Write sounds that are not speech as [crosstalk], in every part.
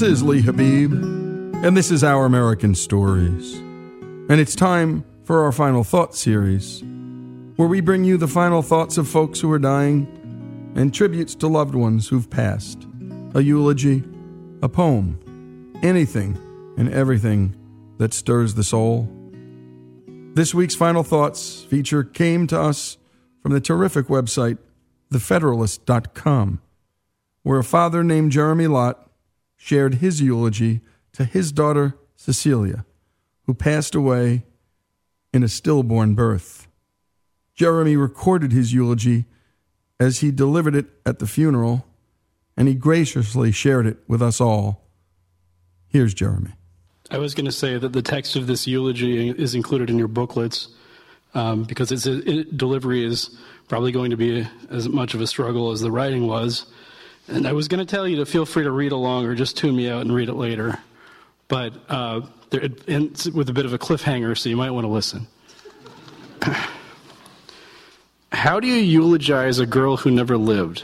This is Lee Habib, and this is Our American Stories. And it's time for our Final Thought series, where we bring you the final thoughts of folks who are dying and tributes to loved ones who've passed, a eulogy, a poem, anything and everything that stirs the soul. This week's Final Thoughts feature came to us from the terrific website, thefederalist.com, where a father named Jeremy Lott shared his eulogy to his daughter, Cecilia, who passed away in a stillborn birth. Jeremy recorded his eulogy as he delivered it at the funeral, and he graciously shared it with us all. Here's Jeremy. I was going to say that the text of this eulogy is included in your booklets um, because its it, delivery is probably going to be as much of a struggle as the writing was. And I was going to tell you to feel free to read along or just tune me out and read it later. But uh, there, it ends with a bit of a cliffhanger, so you might want to listen. [sighs] How do you eulogize a girl who never lived?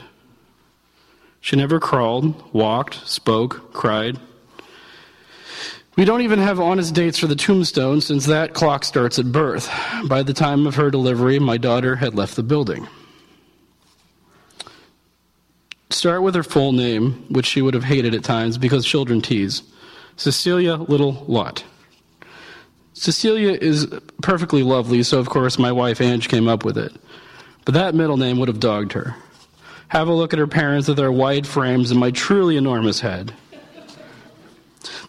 She never crawled, walked, spoke, cried. We don't even have honest dates for the tombstone since that clock starts at birth. By the time of her delivery, my daughter had left the building. Start with her full name, which she would have hated at times because children tease Cecilia Little Lott. Cecilia is perfectly lovely, so of course my wife Ange came up with it. But that middle name would have dogged her. Have a look at her parents with their wide frames and my truly enormous head.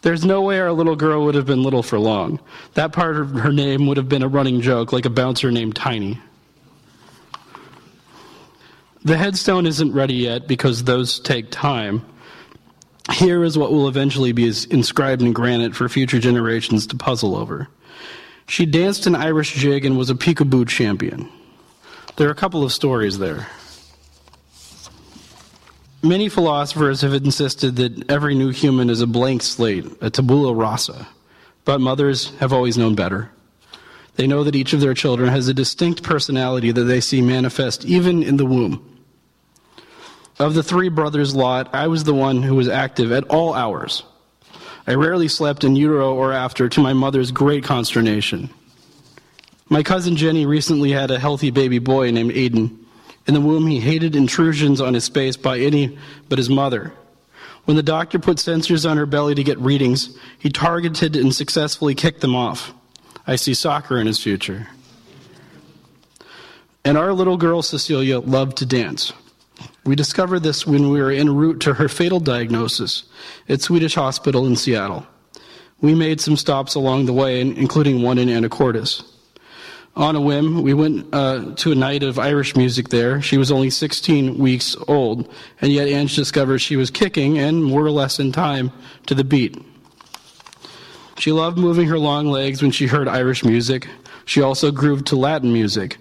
There's no way our little girl would have been little for long. That part of her name would have been a running joke, like a bouncer named Tiny. The headstone isn't ready yet because those take time. Here is what will eventually be inscribed in granite for future generations to puzzle over. She danced an Irish jig and was a peekaboo champion. There are a couple of stories there. Many philosophers have insisted that every new human is a blank slate, a tabula rasa, but mothers have always known better. They know that each of their children has a distinct personality that they see manifest even in the womb. Of the three brothers Lott, I was the one who was active at all hours. I rarely slept in utero or after, to my mother's great consternation. My cousin Jenny recently had a healthy baby boy named Aiden. In the womb, he hated intrusions on his space by any but his mother. When the doctor put sensors on her belly to get readings, he targeted and successfully kicked them off. I see soccer in his future. And our little girl, Cecilia, loved to dance. We discovered this when we were en route to her fatal diagnosis at Swedish Hospital in Seattle. We made some stops along the way, including one in Anacortes on a whim, we went uh, to a night of Irish music there. She was only 16 weeks old, and yet Ange discovered she was kicking and more or less in time to the beat. She loved moving her long legs when she heard Irish music. She also grooved to Latin music.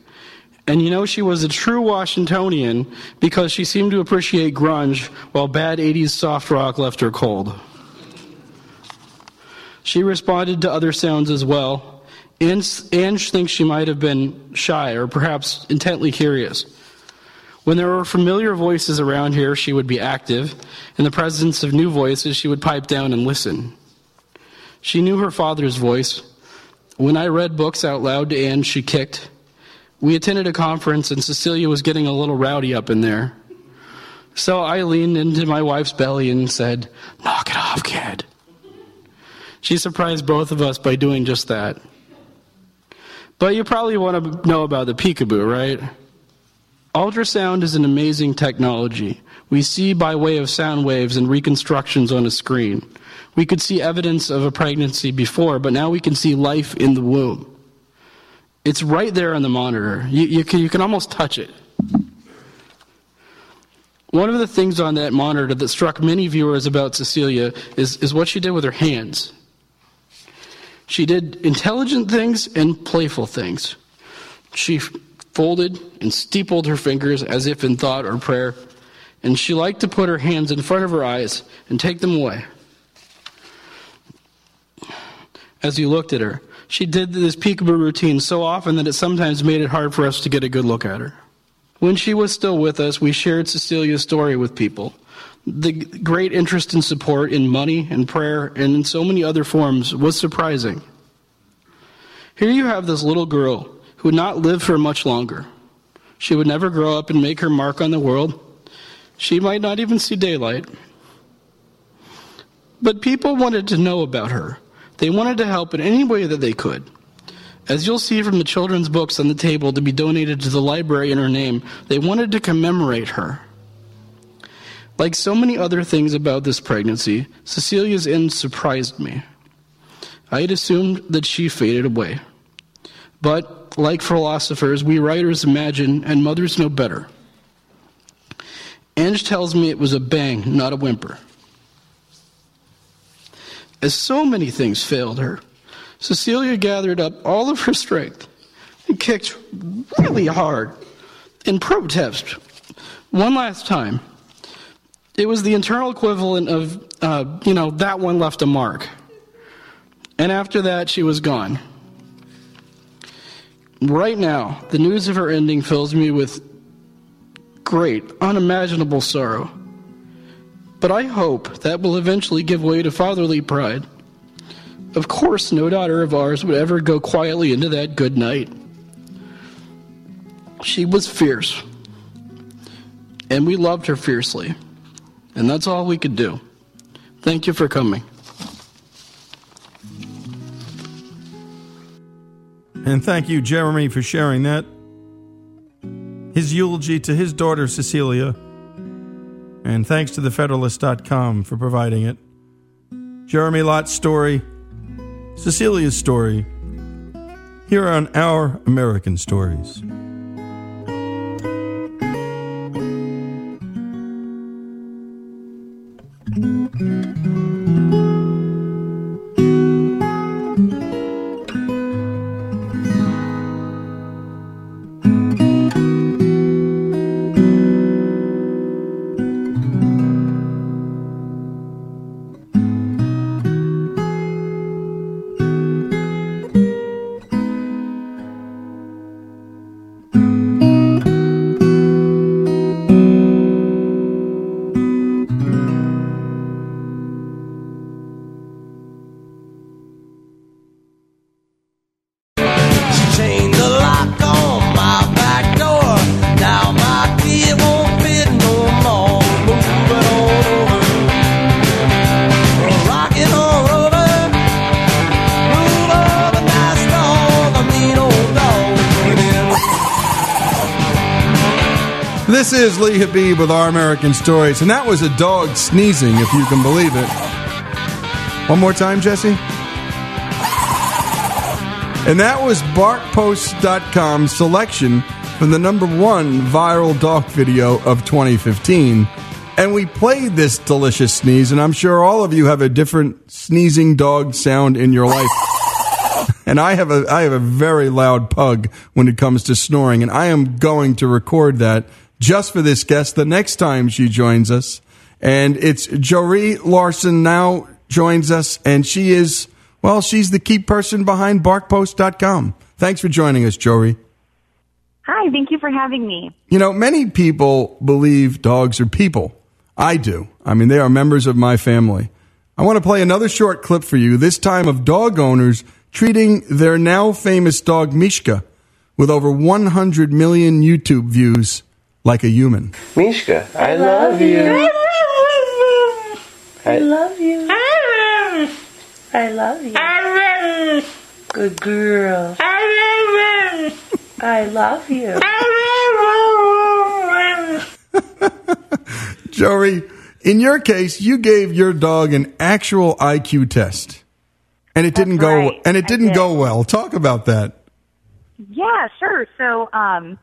And you know, she was a true Washingtonian because she seemed to appreciate grunge while bad 80s soft rock left her cold. She responded to other sounds as well Ange thinks she might have been shy or perhaps intently curious. When there were familiar voices around here, she would be active. In the presence of new voices, she would pipe down and listen. She knew her father's voice. When I read books out loud to Ange, she kicked. We attended a conference, and Cecilia was getting a little rowdy up in there. So I leaned into my wife's belly and said, Knock it off, kid. She surprised both of us by doing just that. But you probably want to know about the peekaboo, right? Ultrasound is an amazing technology. We see by way of sound waves and reconstructions on a screen. We could see evidence of a pregnancy before, but now we can see life in the womb. It's right there on the monitor. You, you, can, you can almost touch it. One of the things on that monitor that struck many viewers about Cecilia is, is what she did with her hands. She did intelligent things and playful things. She folded and steepled her fingers as if in thought or prayer, and she liked to put her hands in front of her eyes and take them away. As you looked at her, she did this peekaboo routine so often that it sometimes made it hard for us to get a good look at her. When she was still with us, we shared Cecilia's story with people. The great interest and support in money and prayer and in so many other forms was surprising. Here you have this little girl who would not live for much longer. She would never grow up and make her mark on the world. She might not even see daylight. But people wanted to know about her. They wanted to help in any way that they could. As you'll see from the children's books on the table to be donated to the library in her name, they wanted to commemorate her. Like so many other things about this pregnancy, Cecilia's end surprised me. I had assumed that she faded away. But, like philosophers, we writers imagine, and mothers know better. Ange tells me it was a bang, not a whimper. As so many things failed her, Cecilia gathered up all of her strength and kicked really hard in protest one last time. It was the internal equivalent of, uh, you know, that one left a mark. And after that, she was gone. Right now, the news of her ending fills me with great, unimaginable sorrow. But I hope that will eventually give way to fatherly pride. Of course, no daughter of ours would ever go quietly into that good night. She was fierce, and we loved her fiercely, and that's all we could do. Thank you for coming. And thank you, Jeremy, for sharing that. His eulogy to his daughter, Cecilia. And thanks to thefederalist.com for providing it. Jeremy Lott's story, Cecilia's story, here on Our American Stories. Is Lee Habib with Our American Stories, and that was a dog sneezing, if you can believe it. One more time, Jesse. And that was BarkPost.com's selection from the number one viral dog video of 2015. And we played this delicious sneeze, and I'm sure all of you have a different sneezing dog sound in your life. [laughs] And I have a I have a very loud pug when it comes to snoring, and I am going to record that just for this guest the next time she joins us. And it's Jory Larson now joins us, and she is well, she's the key person behind BarkPost.com. Thanks for joining us, Jory. Hi, thank you for having me. You know, many people believe dogs are people. I do. I mean, they are members of my family. I want to play another short clip for you, this time of dog owners treating their now famous dog Mishka with over 100 million YouTube views like a human. Mishka, I love you. I love you. I love you. Good girl. I love you. [laughs] Jory, in your case, you gave your dog an actual IQ test. And it didn't go right. and it didn't did. go well. Talk about that. Yeah, sure. So, um,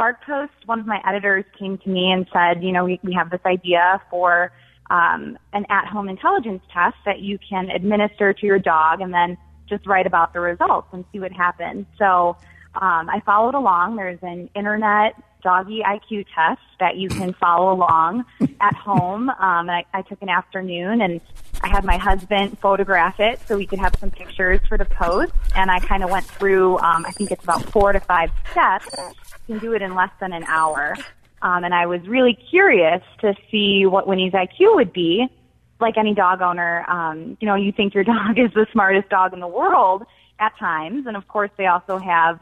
BarkPost, one of my editors came to me and said, you know, we, we have this idea for um, an at-home intelligence test that you can administer to your dog and then just write about the results and see what happens. So um, I followed along. There's an internet doggy IQ test that you can follow along [laughs] at home. Um, and I, I took an afternoon and I had my husband photograph it so we could have some pictures for the post. And I kind of went through, um, I think it's about four to five steps. Can do it in less than an hour. Um, and I was really curious to see what Winnie's IQ would be. Like any dog owner, um, you know, you think your [laughs] dog is the smartest dog in the world at times. And of course, they also have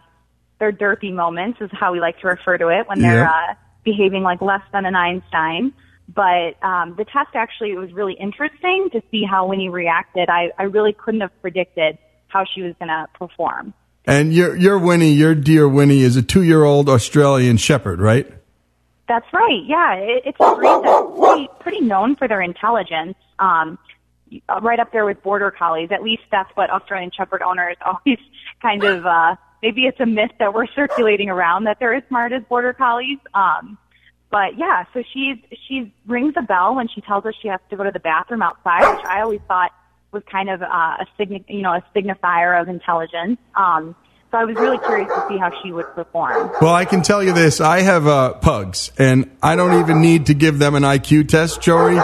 their derpy moments, is how we like to refer to it, when they're Yep. uh, behaving like less than an Einstein. But um, the test actually was really interesting to see how Winnie reacted. I, I really couldn't have predicted how she was going to perform. And your your Winnie, your dear Winnie, is a two year old Australian Shepherd, right? That's right. Yeah, it, it's a breed that's pretty, pretty known for their intelligence. Um, right up there with border collies. At least that's what Australian Shepherd owners [laughs] always kind of. Uh, maybe it's a myth that we're circulating around that they're as smart as border collies. Um, but yeah, so she's she rings a bell when she tells us she has to go to the bathroom outside, which I always thought was kind of uh, a signi- you know a signifier of intelligence. Um, so I was really curious to see how she would perform. Well, I can tell you this: I have uh, pugs, and I don't even need to give them an IQ test, Jory,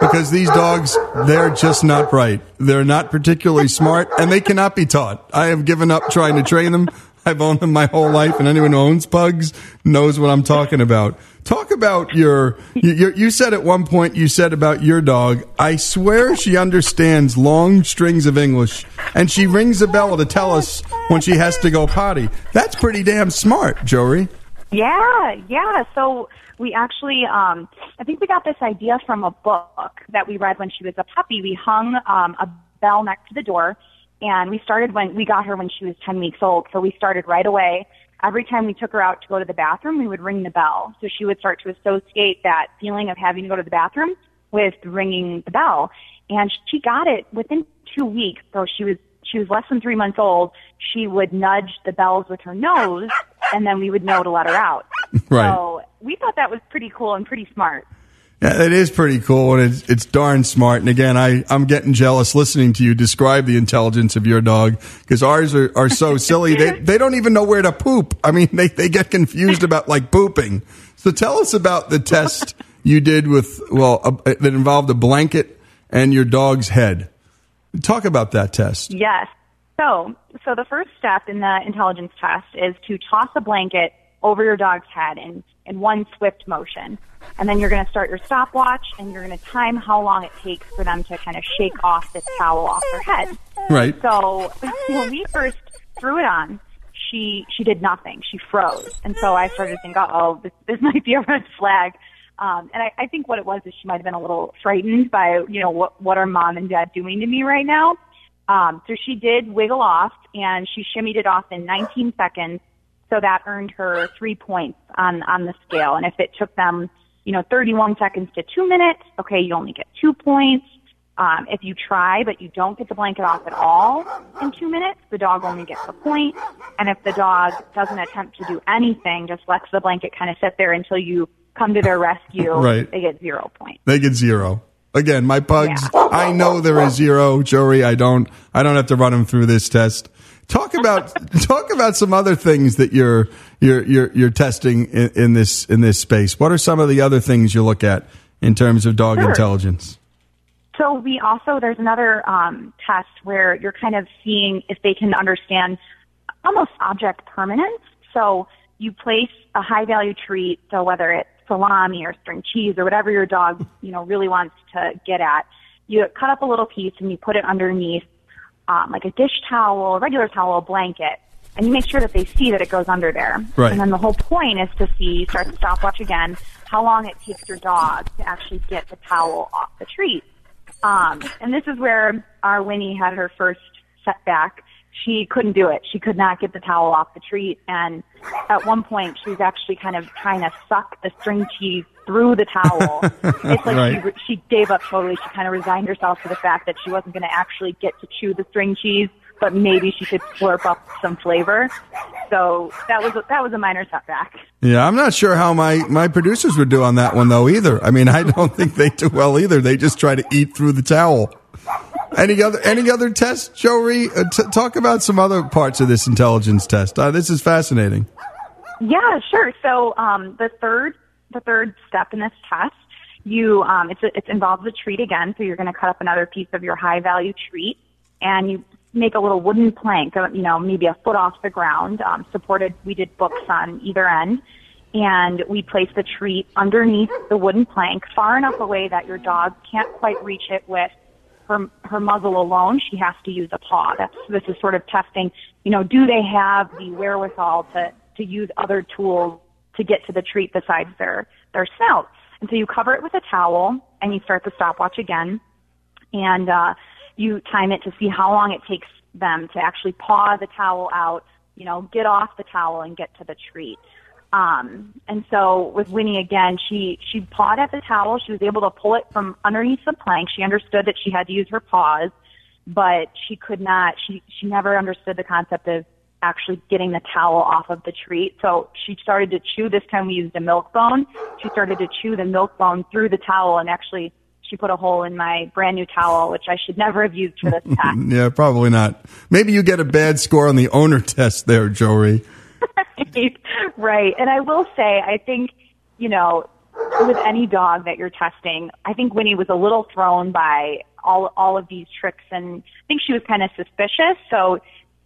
because these dogs they're just not bright. They're not particularly smart, and they cannot be taught. I have given up trying to train them. I've owned them my whole life, and anyone who owns pugs knows what I'm talking about. Talk about your, you, you said at one point, you said about your dog, I swear she understands long strings of English, and she rings a bell to tell us when she has to go potty. That's pretty damn smart, Jory. Yeah, yeah. So we actually, um, I think we got this idea from a book that we read when she was a puppy. We hung um, a bell next to the door, and we started when we got her when she was 10 weeks old. So we started right away. Every time we took her out to go to the bathroom, we would ring the bell. So she would start to associate that feeling of having to go to the bathroom with ringing the bell. And she got it within two weeks. So she was she was less than three months old. She would nudge the bells with her nose, and then we would know to let her out. [laughs] Right. So we thought that was pretty cool and pretty smart. Yeah, it is pretty cool, and it's it's darn smart. And again, I I'm getting jealous listening to you describe the intelligence of your dog because ours are, are so [laughs] silly. They they don't even know where to poop. I mean, they they get confused about like pooping. So tell us about the test you did with well a, that involved a blanket and your dog's head. Talk about that test. Yes. So, so the first step in the intelligence test is to toss a blanket over your dog's head in, in one swift motion. And then you're going to start your stopwatch and you're going to time how long it takes for them to kind of shake off this towel off their head. Right. So [laughs] when we first threw it on, she she did nothing. She froze, and so I started to think, oh, this this [laughs] might be a red flag. Um, and I, I think what it was is she might have been a little frightened by you know what what are mom and dad doing to me right now. Um, so she did wiggle off, and she shimmied it off in 19 seconds. So that earned her three points on on the scale. And if it took them, you know, 31 seconds to two minutes, okay, you only get two points. Um, if you try but you don't get the blanket off at all in two minutes, the dog only gets a point. And if the dog doesn't attempt to do anything, just lets the blanket kind of sit there until you come to their rescue, [laughs] Right. they get zero points. They get zero. Again, my pugs. Yeah. I know there is zero, Jory. I don't. I don't have to run them through this test. Talk about [laughs] talk about some other things that you're you're you're, you're testing in, in this in this space. What are some of the other things you look at in terms of dog Sure. intelligence? So we also there's another um, test where you're kind of seeing if they can understand almost object permanence. So you place a high value treat, so whether it's salami or string cheese or whatever your dog you know really wants to get at, you cut up a little piece and you put it underneath um, like a dish towel, a regular towel, a blanket, and you make sure that they see that it goes under there. Right. And then the whole point is to see, start the stopwatch again, how long it takes your dog to actually get the towel off the treat. Um, and this is where our Winnie had her first setback. She couldn't do it. She could not get the towel off the treat. And at one point, she was actually kind of trying to suck the string cheese through the towel. [laughs] it's like Right. she, she gave up totally. She kind of resigned herself to the fact that she wasn't going to actually get to chew the string cheese, but maybe she could slurp up some flavor. So that was that was a minor setback. Yeah, I'm not sure how my my producers would do on that one though either. I mean, I don't [laughs] think they do well either. They just try to eat through the towel. Any other any other tests, Jory? Uh, t- talk about some other parts of this intelligence test. Uh, this is fascinating. Yeah, sure. So um, the third the third step in this test, you um, it's a, it involves a treat again. So you're going to cut up another piece of your high value treat, and you make a little wooden plank, you know, maybe a foot off the ground, um, supported. We did books on either end, and we place the treat underneath the wooden plank, far enough away that your dog can't quite reach it with her her muzzle alone. She has to use a paw. That's this is sort of testing. You know, do they have the wherewithal to to use other tools to get to the treat besides their their snout? And so you cover it with a towel and you start the stopwatch again, and uh, you time it to see how long it takes them to actually paw the towel out. You know, get off the towel and get to the treat. Um, and so with Winnie again, she she pawed at the towel. She was able to pull it from underneath the plank. She understood that she had to use her paws, but she could not. She she never understood the concept of actually getting the towel off of the treat. So she started to chew. This time we used a milk bone. She started to chew the milk bone through the towel, and actually she put a hole in my brand new towel, which I should never have used for this [laughs] test. yeah, probably not. Maybe you get a bad score on the owner [laughs] test there, Jory. [laughs] right. And I will say, I think, you know, with any dog that you're testing, I think Winnie was a little thrown by all all of these tricks, and I think she was kind of suspicious. So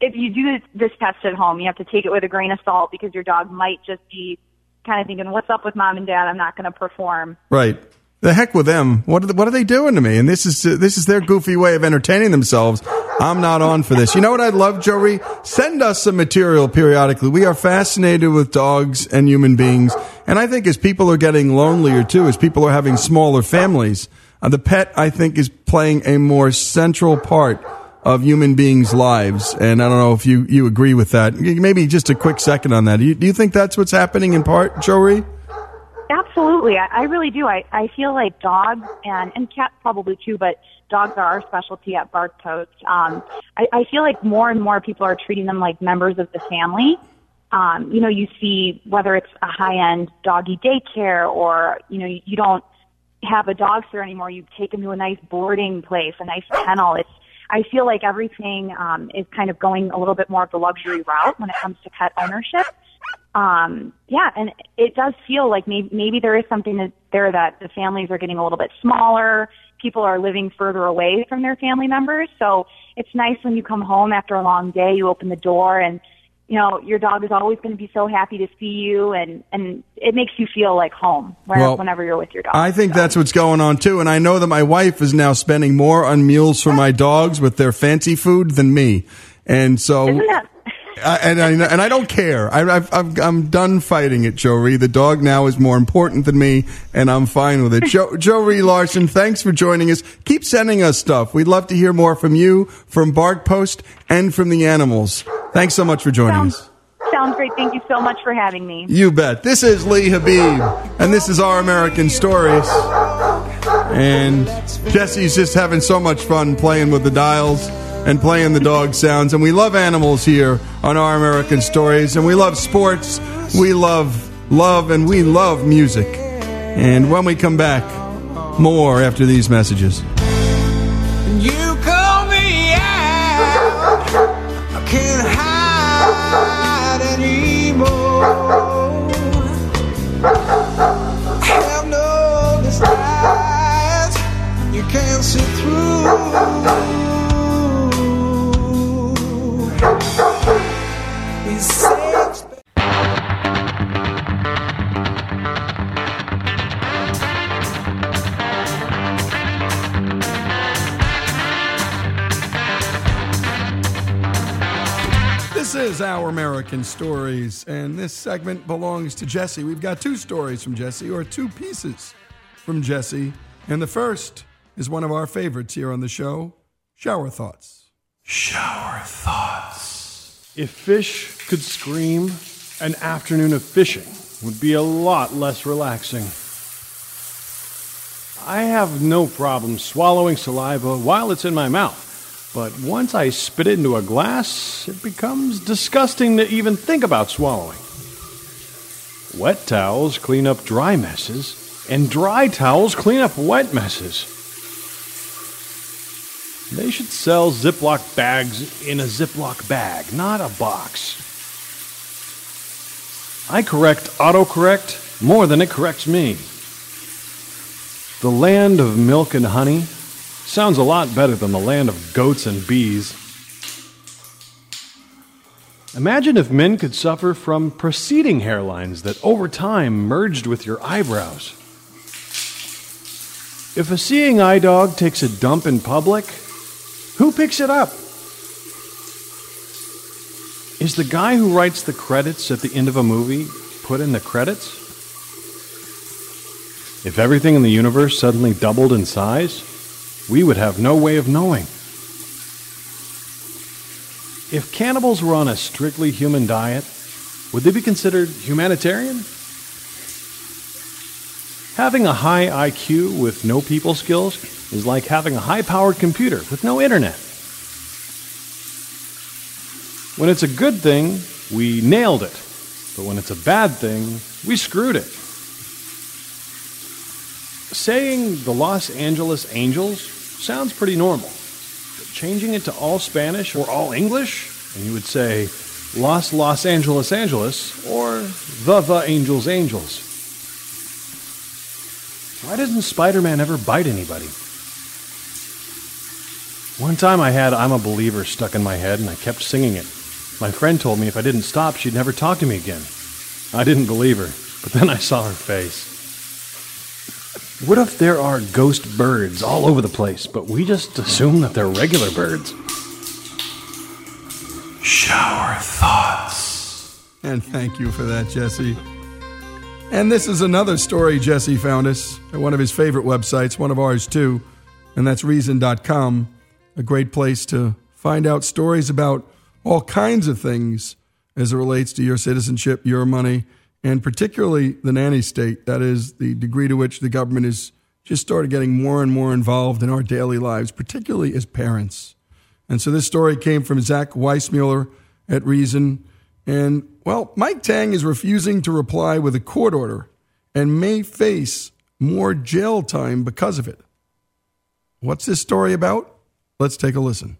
if you do this test at home, you have to take it with a grain of salt because your dog might just be kind of thinking, "What's up with mom and dad? I'm not going to perform." Right. The heck with them. What are, they, what are they doing to me? And this is this is their goofy way of entertaining themselves. I'm not on for this. You know what I'd love, Joey? Send us some material periodically. We are fascinated with dogs and human beings. And I think as people are getting lonelier too, as people are having smaller families, uh, the pet, I think, is playing a more central part of human beings' lives. And I don't know if you, you agree with that. Maybe just a quick second on that. Do you, do you think that's what's happening in part, Joey? Absolutely. I, I really do. I, I feel like dogs and, and cats probably too, but dogs are our specialty at Bark Post. Um, I, I feel like more and more people are treating them like members of the family. Um, you know, you see whether it's a high-end doggy daycare or, you know, you, you don't have a dog sitter anymore. You take them to a nice boarding place, a nice kennel. It's, I feel like everything um, is kind of going a little bit more of the luxury route when it comes to pet ownership. Um, yeah, and it does feel like maybe, maybe there is something that there that the families are getting a little bit smaller. People are living further away from their family members. So it's nice when you come home after a long day, you open the door and you know, your dog is always going to be so happy to see you and, and it makes you feel like home well, whenever you're with your dog. I think so. that's what's going on too. And I know that my wife is now spending more on meals for my dogs with their fancy food than me. And so that I, and I and I don't care. I, I've, I've, I'm done fighting it, Jory. The dog now is more important than me, and I'm fine with it. Jo, Jory Larson, thanks for joining us. Keep sending us stuff. We'd love to hear more from you, from Bark Post, and from the animals. Thanks so much for joining sounds, us. Sounds great. Thank you so much for having me. You bet. This is Lee Habib, and this is Our American Stories. And Jesse's just having so much fun playing with the dials and playing the dog sounds. And we love animals here on Our American Stories. And we love sports. We love love and we love music. And when we come back, more after these messages. Have. You can't see through. This is Our American Stories, and this segment belongs to Jesse. We've got two stories from Jesse, or two pieces from Jesse. And the first is one of our favorites here on the show Shower Thoughts. Shower Thoughts. If fish could scream, an afternoon of fishing would be a lot less relaxing. I have no problem swallowing saliva while it's in my mouth. But once I spit it into a glass, it becomes disgusting to even think about swallowing. Wet towels clean up dry messes, and dry towels clean up wet messes. They should sell Ziploc bags in a Ziploc bag, not a box. I correct autocorrect more than it corrects me. The land of milk and honey Sounds a lot better than the land of goats and bees. Imagine if men could suffer from preceding hairlines that over time merged with your eyebrows. If a seeing eye dog takes a dump in public, who picks it up? Is the guy who writes the credits at the end of a movie put in the credits? If everything in the universe suddenly doubled in size, we would have no way of knowing. If cannibals were on a strictly human diet, would they be considered humanitarian? Having a high IQ with no people skills is like having a high powered computer with no internet. When it's a good thing, we nailed it. But when it's a bad thing, we screwed it. Saying the Los Angeles Angels sounds pretty normal. But changing it to all Spanish or all English, and you would say Los Los Angeles Angeles or the The Angels Angels. Why doesn't Spider Man ever bite anybody? One time I had I'm a Believer stuck in my head and I kept singing it. My friend told me if I didn't stop, she'd never talk to me again. I didn't believe her, but then I saw her face. What if there are ghost birds all over the place, but we just assume that they're regular birds? Shower thoughts. And thank you for that, Jesse. And this is another story Jesse found us at one of his favorite websites, one of ours too, and that's reason.com, a great place to find out stories about all kinds of things as it relates to your citizenship, your money, and particularly the nanny state. That is the degree to which the government is just started getting more and more involved in our daily lives, particularly as parents. And so this story came from Zach Weissmuller at Reason. And, well, Mike Tang is refusing to reply with a court order and may face more jail time because of it. What's this story about? Let's take a listen.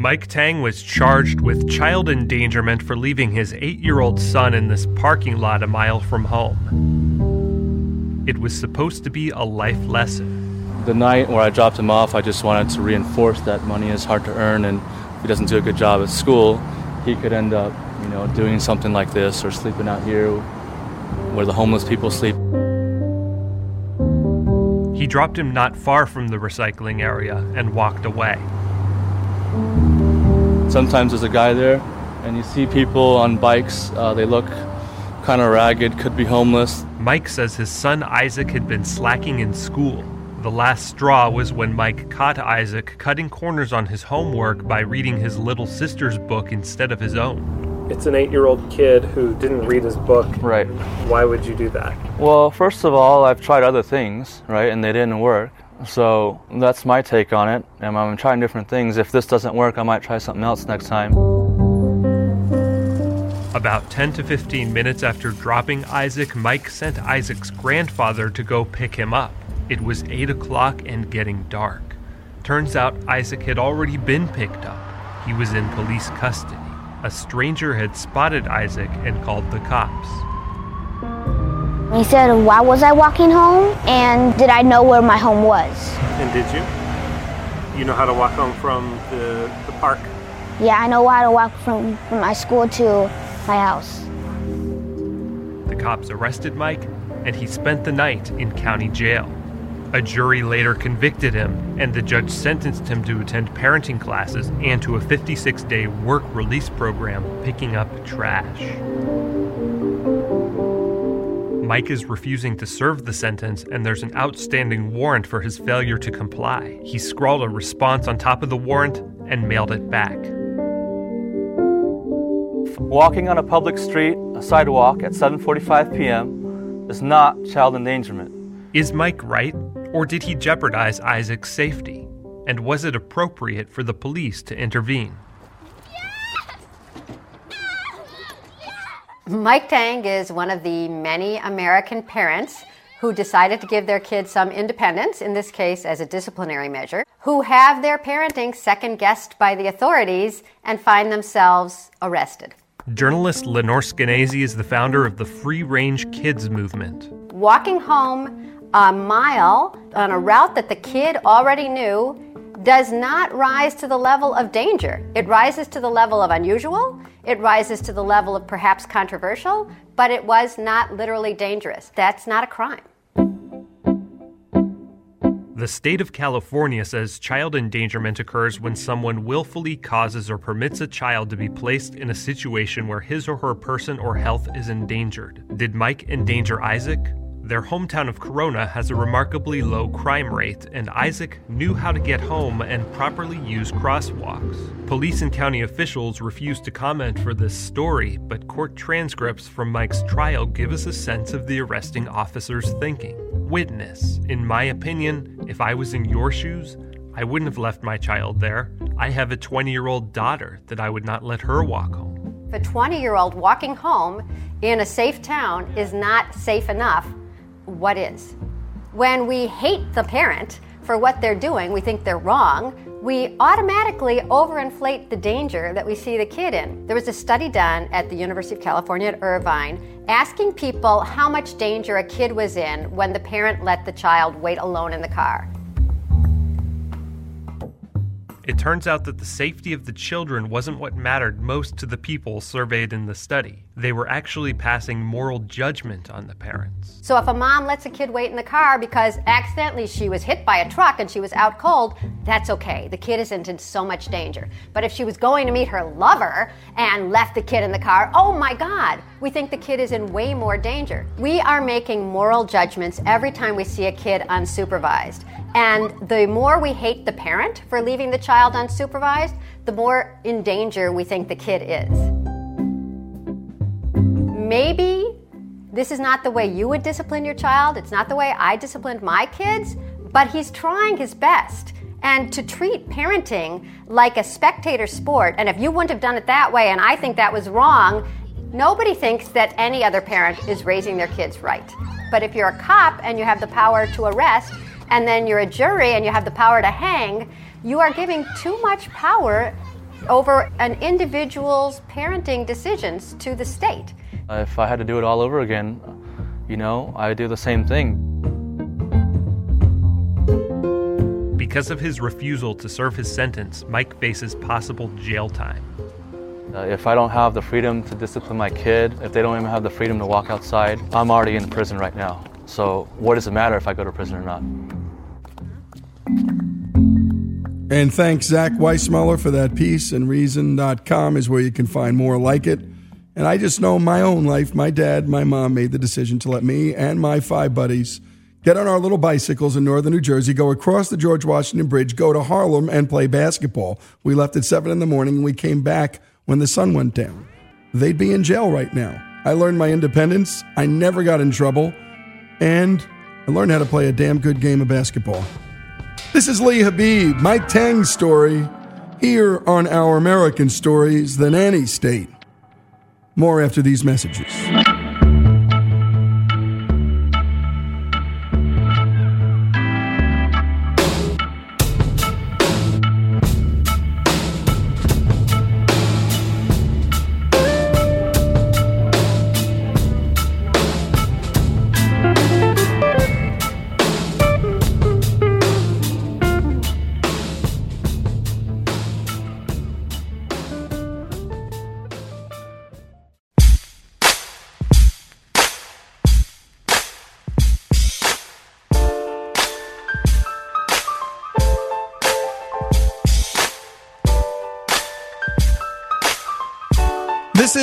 Mike Tang was charged with child endangerment for leaving his eight year old son in this parking lot a mile from home. It was supposed to be a life lesson. The night where I dropped him off, I just wanted to reinforce that money is hard to earn, and if he doesn't do a good job at school, he could end up, you know, doing something like this or sleeping out here where the homeless people sleep. He dropped him not far from the recycling area and walked away. Sometimes there's a guy there, and you see people on bikes. Uh, they look kind of ragged, could be homeless. Mike says his son Isaac had been slacking in school. The last straw was when Mike caught Isaac cutting corners on his homework by reading his little sister's book instead of his own. It's an eight year old kid who didn't read his book. Right. Why would you do that? Well, first of all, I've tried other things, right, and they didn't work. So that's my take on it. And I'm trying different things. If this doesn't work, I might try something else next time. About 10 to 15 minutes after dropping Isaac, Mike sent Isaac's grandfather to go pick him up. It was 8 o'clock and getting dark. Turns out Isaac had already been picked up. He was in police custody. A stranger had spotted Isaac and called the cops. He said, Why was I walking home? And did I know where my home was? And did you? You know how to walk home from the, the park? Yeah, I know how to walk from, from my school to my house. The cops arrested Mike, and he spent the night in county jail. A jury later convicted him, and the judge sentenced him to attend parenting classes and to a 56 day work release program picking up trash. Mike is refusing to serve the sentence, and there's an outstanding warrant for his failure to comply. He scrawled a response on top of the warrant and mailed it back. Walking on a public street, a sidewalk at 7:45 p.m. is not child endangerment. Is Mike right, or did he jeopardize Isaac's safety? And was it appropriate for the police to intervene? Mike Tang is one of the many American parents who decided to give their kids some independence, in this case as a disciplinary measure, who have their parenting second guessed by the authorities and find themselves arrested. Journalist Lenore Skenazy is the founder of the Free Range Kids movement. Walking home a mile on a route that the kid already knew does not rise to the level of danger. It rises to the level of unusual, it rises to the level of perhaps controversial, but it was not literally dangerous. That's not a crime. The state of California says child endangerment occurs when someone willfully causes or permits a child to be placed in a situation where his or her person or health is endangered. Did Mike endanger Isaac? Their hometown of Corona has a remarkably low crime rate, and Isaac knew how to get home and properly use crosswalks. Police and county officials refused to comment for this story, but court transcripts from Mike's trial give us a sense of the arresting officer's thinking. Witness, in my opinion, if I was in your shoes, I wouldn't have left my child there. I have a 20 year old daughter that I would not let her walk home. If a 20 year old walking home in a safe town is not safe enough, what is? When we hate the parent for what they're doing, we think they're wrong, we automatically overinflate the danger that we see the kid in. There was a study done at the University of California at Irvine asking people how much danger a kid was in when the parent let the child wait alone in the car. It turns out that the safety of the children wasn't what mattered most to the people surveyed in the study. They were actually passing moral judgment on the parents. So if a mom lets a kid wait in the car because accidentally she was hit by a truck and she was out cold, that's okay. The kid isn't in so much danger. But if she was going to meet her lover and left the kid in the car, oh my God, we think the kid is in way more danger. We are making moral judgments every time we see a kid unsupervised. And the more we hate the parent for leaving the child unsupervised, the more in danger we think the kid is. Maybe this is not the way you would discipline your child, it's not the way I disciplined my kids, but he's trying his best. And to treat parenting like a spectator sport, and if you wouldn't have done it that way and I think that was wrong, nobody thinks that any other parent is raising their kids right. But if you're a cop and you have the power to arrest, and then you're a jury and you have the power to hang, you are giving too much power over an individual's parenting decisions to the state. If I had to do it all over again, you know, I'd do the same thing. Because of his refusal to serve his sentence, Mike faces possible jail time. Uh, if I don't have the freedom to discipline my kid, if they don't even have the freedom to walk outside, I'm already in prison right now. So, what does it matter if I go to prison or not? And thanks Zach Weissmuller for that piece, and Reason.com is where you can find more like it. And I just know my own life, my dad, my mom made the decision to let me and my five buddies get on our little bicycles in northern New Jersey, go across the George Washington Bridge, go to Harlem, and play basketball. We left at 7 in the morning and we came back when the sun went down. They'd be in jail right now. I learned my independence. I never got in trouble. And I learned how to play a damn good game of basketball. This is Lee Habib, Mike Tang's story, here on Our American Stories, the Nanny State. More after these messages.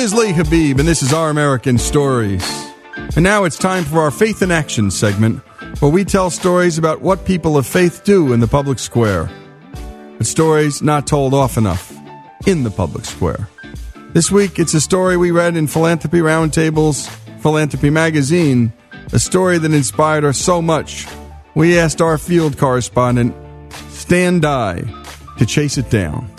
Is Lee Habib, and this is Our American Stories. And now it's time for our Faith in Action segment, where we tell stories about what people of faith do in the public square. But stories not told often enough in the public square. This week, it's a story we read in Philanthropy Roundtable's Philanthropy Magazine, a story that inspired us so much. We asked our field correspondent, Stan Dye, to chase it down.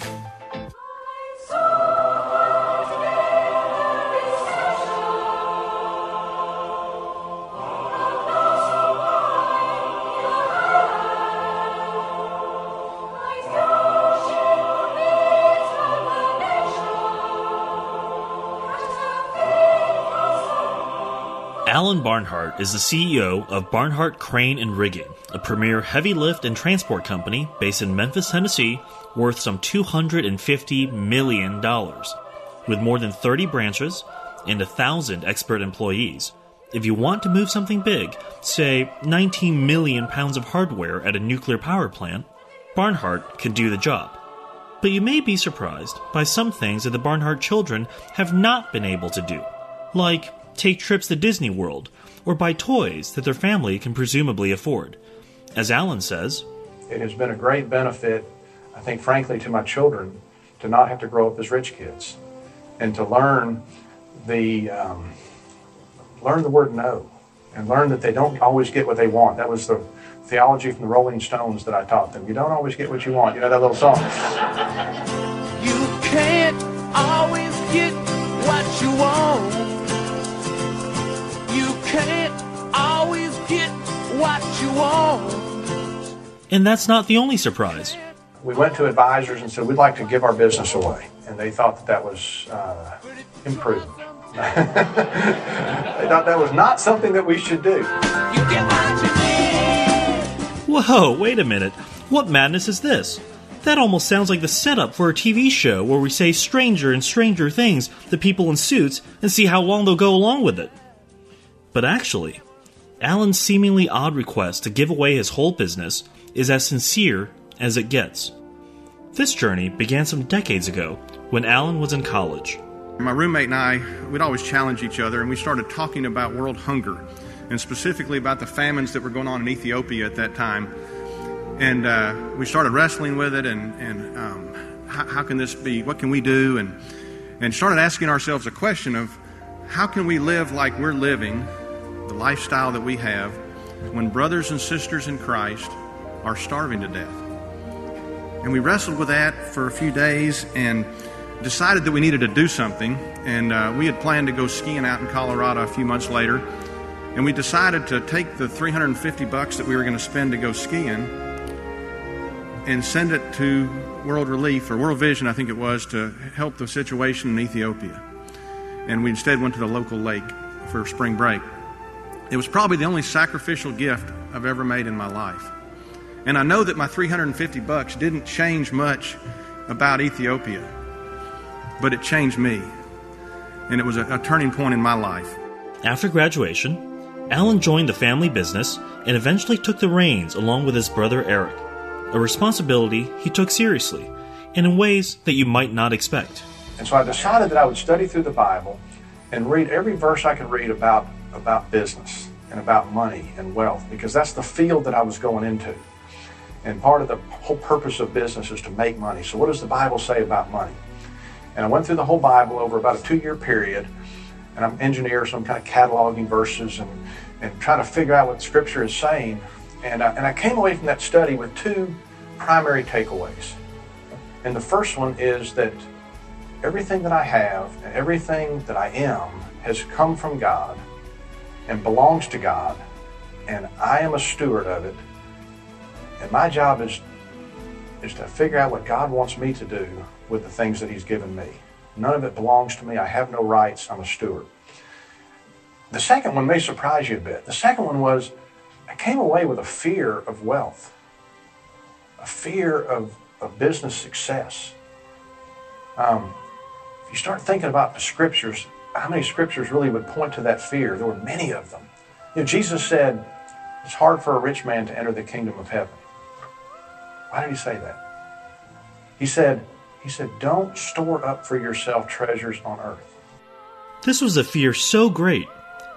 Barnhart is the CEO of Barnhart Crane and Rigging, a premier heavy lift and transport company based in Memphis, Tennessee, worth some $250 million. With more than 30 branches and a thousand expert employees, if you want to move something big, say 19 million pounds of hardware at a nuclear power plant, Barnhart can do the job. But you may be surprised by some things that the Barnhart children have not been able to do, like take trips to Disney World, or buy toys that their family can presumably afford. As Alan says, It has been a great benefit, I think, frankly, to my children to not have to grow up as rich kids and to learn the um, learn the word no and learn that they don't always get what they want. That was the theology from the Rolling Stones that I taught them. You don't always get what you want. You know that little song. You can't always get what you want. Want. and that's not the only surprise. We went to advisors and said we'd like to give our business away, and they thought that that was uh, imprudent. [laughs] they thought that was not something that we should do. Whoa, wait a minute. What madness is this? That almost sounds like the setup for a TV show where we say stranger and stranger things to people in suits and see how long they'll go along with it. But actually, Alan's seemingly odd request to give away his whole business is as sincere as it gets. This journey began some decades ago when Alan was in college. My roommate and I, we'd always challenge each other, and we started talking about world hunger, and specifically about the famines that were going on in Ethiopia at that time. And uh, we started wrestling with it, and, and um, how, how can this be? What can we do? And, and started asking ourselves a question of how can we live like we're living, lifestyle that we have, when brothers and sisters in Christ are starving to death? And we wrestled with that for a few days and decided that we needed to do something. And uh, we had planned to go skiing out in Colorado a few months later. And we decided to take the 350 bucks that we were going to spend to go skiing and send it to World Relief or World Vision, I think it was, to help the situation in Ethiopia. And we instead went to the local lake for spring break. It was probably the only sacrificial gift I've ever made in my life. And I know that my 350 bucks didn't change much about Ethiopia, but it changed me. And it was a, a turning point in my life. After graduation, Alan joined the family business and eventually took the reins along with his brother Eric, a responsibility he took seriously and in ways that you might not expect. And so I decided that I would study through the Bible and read every verse I could read about, about business and about money and wealth because that's the field that I was going into. And part of the whole purpose of business is to make money. So, what does the Bible say about money? And I went through the whole Bible over about a two year period. And I'm an engineer, so I'm kind of cataloging verses and, and trying to figure out what Scripture is saying. And I, and I came away from that study with two primary takeaways. And the first one is that everything that I have and everything that I am has come from God and belongs to God, and I am a steward of it. And my job is, is to figure out what God wants me to do with the things that He's given me. None of it belongs to me. I have no rights. I'm a steward. The second one may surprise you a bit. The second one was I came away with a fear of wealth, a fear of, of business success. Um, if you start thinking about the scriptures, how many scriptures really would point to that fear? There were many of them. You know, Jesus said, It's hard for a rich man to enter the kingdom of heaven. Why did he say that? He said, he said, don't store up for yourself treasures on earth. This was a fear so great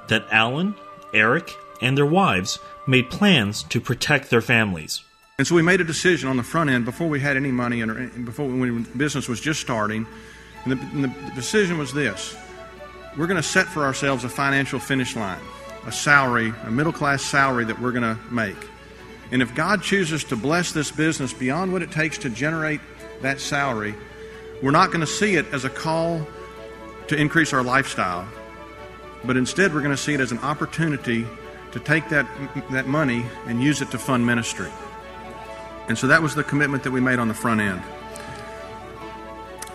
that Alan, Eric, and their wives made plans to protect their families. And so we made a decision on the front end before we had any money and before when business was just starting. And the, and the decision was this we're going to set for ourselves a financial finish line, a salary, a middle class salary that we're going to make. And if God chooses to bless this business beyond what it takes to generate that salary, we're not going to see it as a call to increase our lifestyle, but instead we're going to see it as an opportunity to take that, that money and use it to fund ministry. And so that was the commitment that we made on the front end.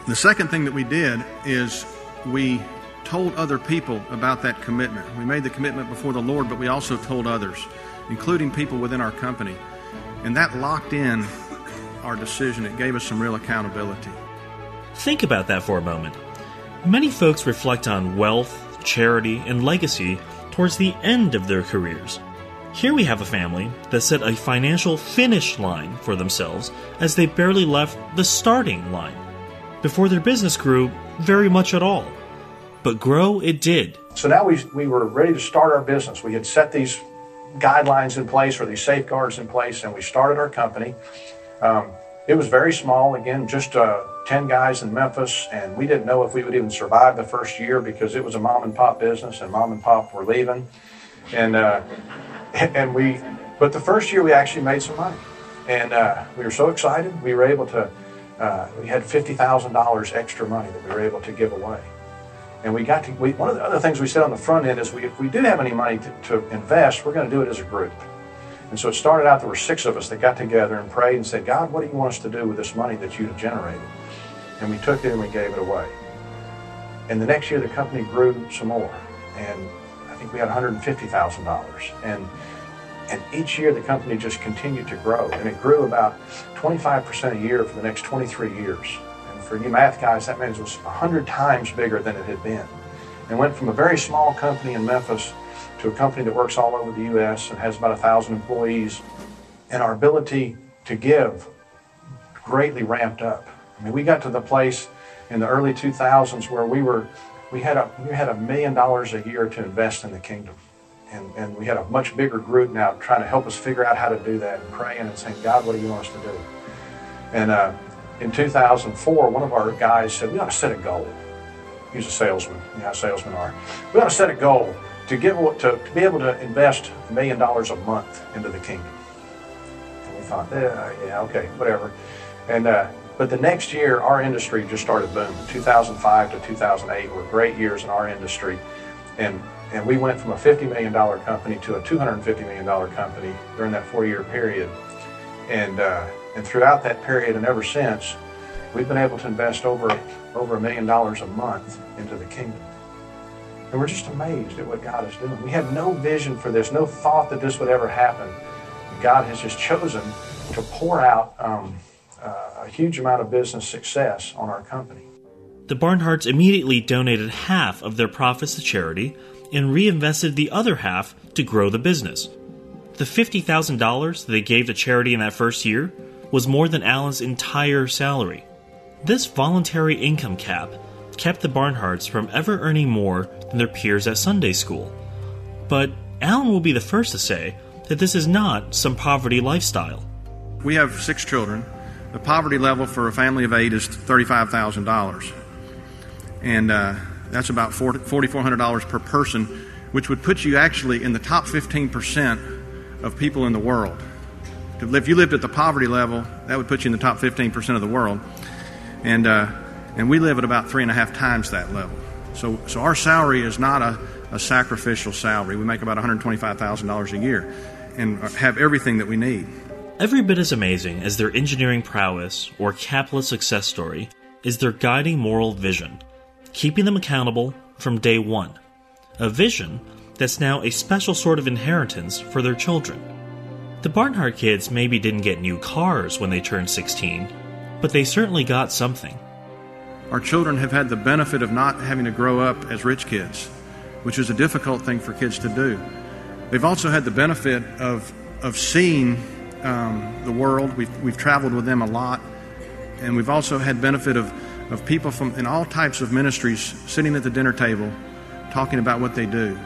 The second thing that we did is we told other people about that commitment. We made the commitment before the Lord, but we also told others, including people within our company. And that locked in our decision. It gave us some real accountability. Think about that for a moment. Many folks reflect on wealth, charity, and legacy towards the end of their careers. Here we have a family that set a financial finish line for themselves as they barely left the starting line. Before their business grew very much at all. But grow it did. So now we, we were ready to start our business. We had set these guidelines in place or these safeguards in place, and we started our company. Um, it was very small, again, just uh, 10 guys in Memphis, and we didn't know if we would even survive the first year because it was a mom and pop business, and mom and pop were leaving. And, uh, [laughs] and we, but the first year we actually made some money. And uh, we were so excited, we were able to, uh, we had $50,000 extra money that we were able to give away. And we got to, we, one of the other things we said on the front end is we, if we do have any money to, to invest, we're going to do it as a group. And so it started out, there were six of us that got together and prayed and said, God, what do you want us to do with this money that you have generated? And we took it and we gave it away. And the next year, the company grew some more. And I think we had $150,000. And, and each year, the company just continued to grow. And it grew about 25% a year for the next 23 years. For you math guys, that means it was 100 times bigger than it had been. And went from a very small company in Memphis to a company that works all over the U.S. and has about a thousand employees, and our ability to give greatly ramped up. I mean, we got to the place in the early 2000s where we were, we had a we had a million dollars a year to invest in the kingdom, and and we had a much bigger group now trying to help us figure out how to do that and praying and saying, God, what do you want us to do? And uh, in 2004, one of our guys said, we ought to set a goal. He's a salesman. You know how salesmen are. We ought to set a goal to get to, to be able to invest a million dollars a month into the kingdom. And we thought, yeah, yeah, okay, whatever. And uh, but the next year, our industry just started booming. 2005 to 2008 were great years in our industry, and and we went from a 50 million dollar company to a 250 million dollar company during that four year period. And uh, and throughout that period and ever since, we've been able to invest over over a million dollars a month into the kingdom. And we're just amazed at what God is doing. We had no vision for this, no thought that this would ever happen. God has just chosen to pour out um, uh, a huge amount of business success on our company. The Barnharts immediately donated half of their profits to charity and reinvested the other half to grow the business. The $50,000 they gave to charity in that first year was more than Alan's entire salary. This voluntary income cap kept the Barnharts from ever earning more than their peers at Sunday school. But Alan will be the first to say that this is not some poverty lifestyle. We have six children. The poverty level for a family of eight is $35,000. And uh, that's about $4,400 per person, which would put you actually in the top 15% of people in the world. If you lived at the poverty level, that would put you in the top 15% of the world. And uh, and we live at about three and a half times that level. So, so our salary is not a, a sacrificial salary. We make about $125,000 a year and have everything that we need. Every bit as amazing as their engineering prowess or capitalist success story is their guiding moral vision, keeping them accountable from day one. A vision that's now a special sort of inheritance for their children. The Barnhart kids maybe didn't get new cars when they turned 16, but they certainly got something. Our children have had the benefit of not having to grow up as rich kids, which is a difficult thing for kids to do. They've also had the benefit of, of seeing um, the world. We've, we've traveled with them a lot. And we've also had benefit of, of people from in all types of ministries sitting at the dinner table talking about what they do.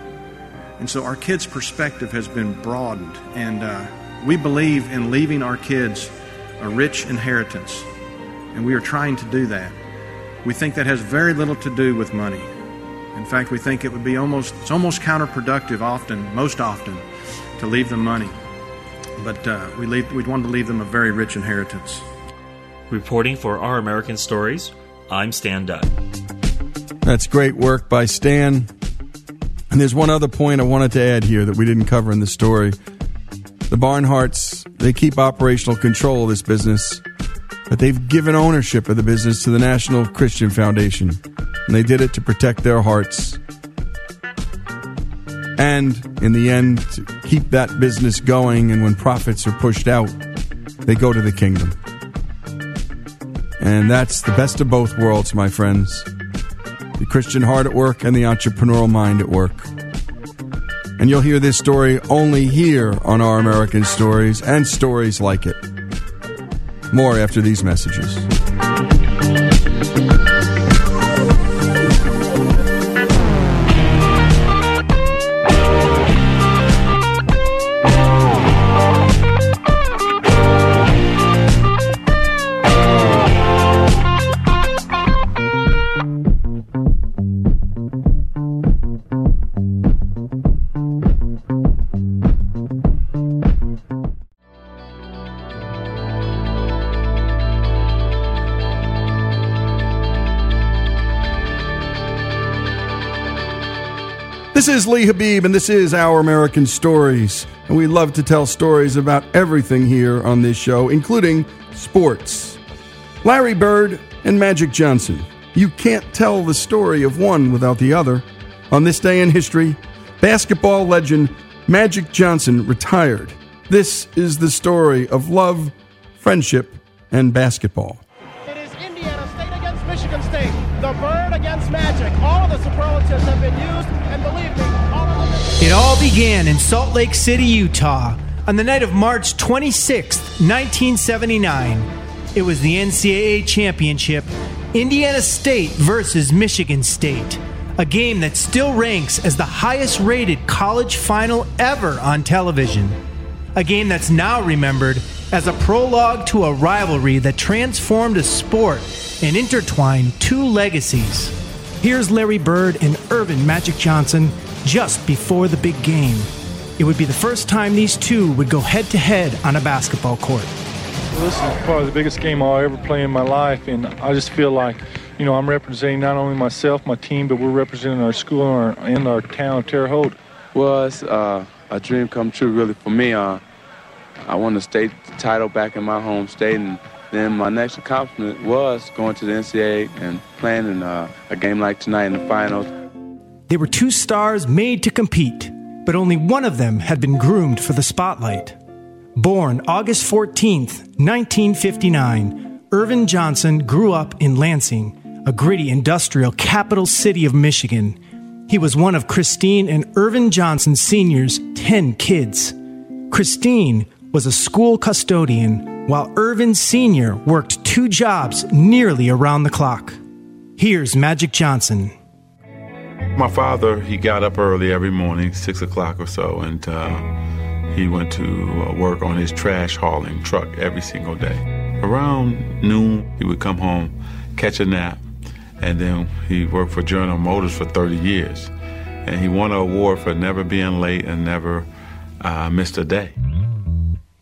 And so our kids' perspective has been broadened. And uh, we believe in leaving our kids a rich inheritance. And we are trying to do that. We think that has very little to do with money. In fact, we think it would be almost it's almost counterproductive often, most often, to leave them money. But uh, we leave, we'd want to leave them a very rich inheritance. Reporting for Our American Stories, I'm Stan Dutt. That's great work by Stan. And there's one other point I wanted to add here that we didn't cover in the story. The Barnharts, they keep operational control of this business but they've given ownership of the business to the National Christian Foundation. and they did it to protect their hearts. And in the end, to keep that business going, and when profits are pushed out, they go to the kingdom. And that's the best of both worlds, my friends the Christian heart at work and the entrepreneurial mind at work. And you'll hear this story only here on Our American Stories and stories like it. More after these messages. This is Lee Habeeb, and this is Our American Stories. And we love to tell stories about everything here on this show, including sports. Larry Bird and Magic Johnson. You can't tell the story of one without the other. On this day in history, basketball legend Magic Johnson retired. This is the story of love, friendship, and basketball. It is Indiana State against Michigan State. The bird against Magic. All of the superlatives have been used, It all began in Salt Lake City, Utah, on the night of March 26, 1979. It was the NCAA championship, Indiana State versus Michigan State, a game that still ranks as the highest rated college final ever on television. A game that's now remembered as a prologue to a rivalry that transformed a sport and intertwined two legacies. Here's Larry Bird and Earvin Magic Johnson just before the big game. It would be the first time these two would go head to head on a basketball court. This is probably the biggest game I'll ever play in my life, and I just feel like, you know, I'm representing not only myself, my team, but we're representing our school and our, and our town of Terre Haute. Well, it's uh, a dream come true, really, for me. Uh, I won the state title back in my home state, and then my next accomplishment was going to the NCAA and playing in uh, a game like tonight in the finals. They were two stars made to compete, but only one of them had been groomed for the spotlight. Born August 14, 1959, Earvin Johnson grew up in Lansing, a gritty industrial capital city of Michigan. He was one of Christine and Earvin Johnson Sr.'s 10 kids. Christine was a school custodian, while Earvin Sr. worked two jobs nearly around the clock. Here's Magic Johnson. My father, he got up early every morning, six o'clock or so, and uh, he went to uh, work on his trash hauling truck every single day. Around noon, he would come home, catch a nap, and then he worked for General Motors for 30 years. And he won an award for never being late and never uh, missed a day.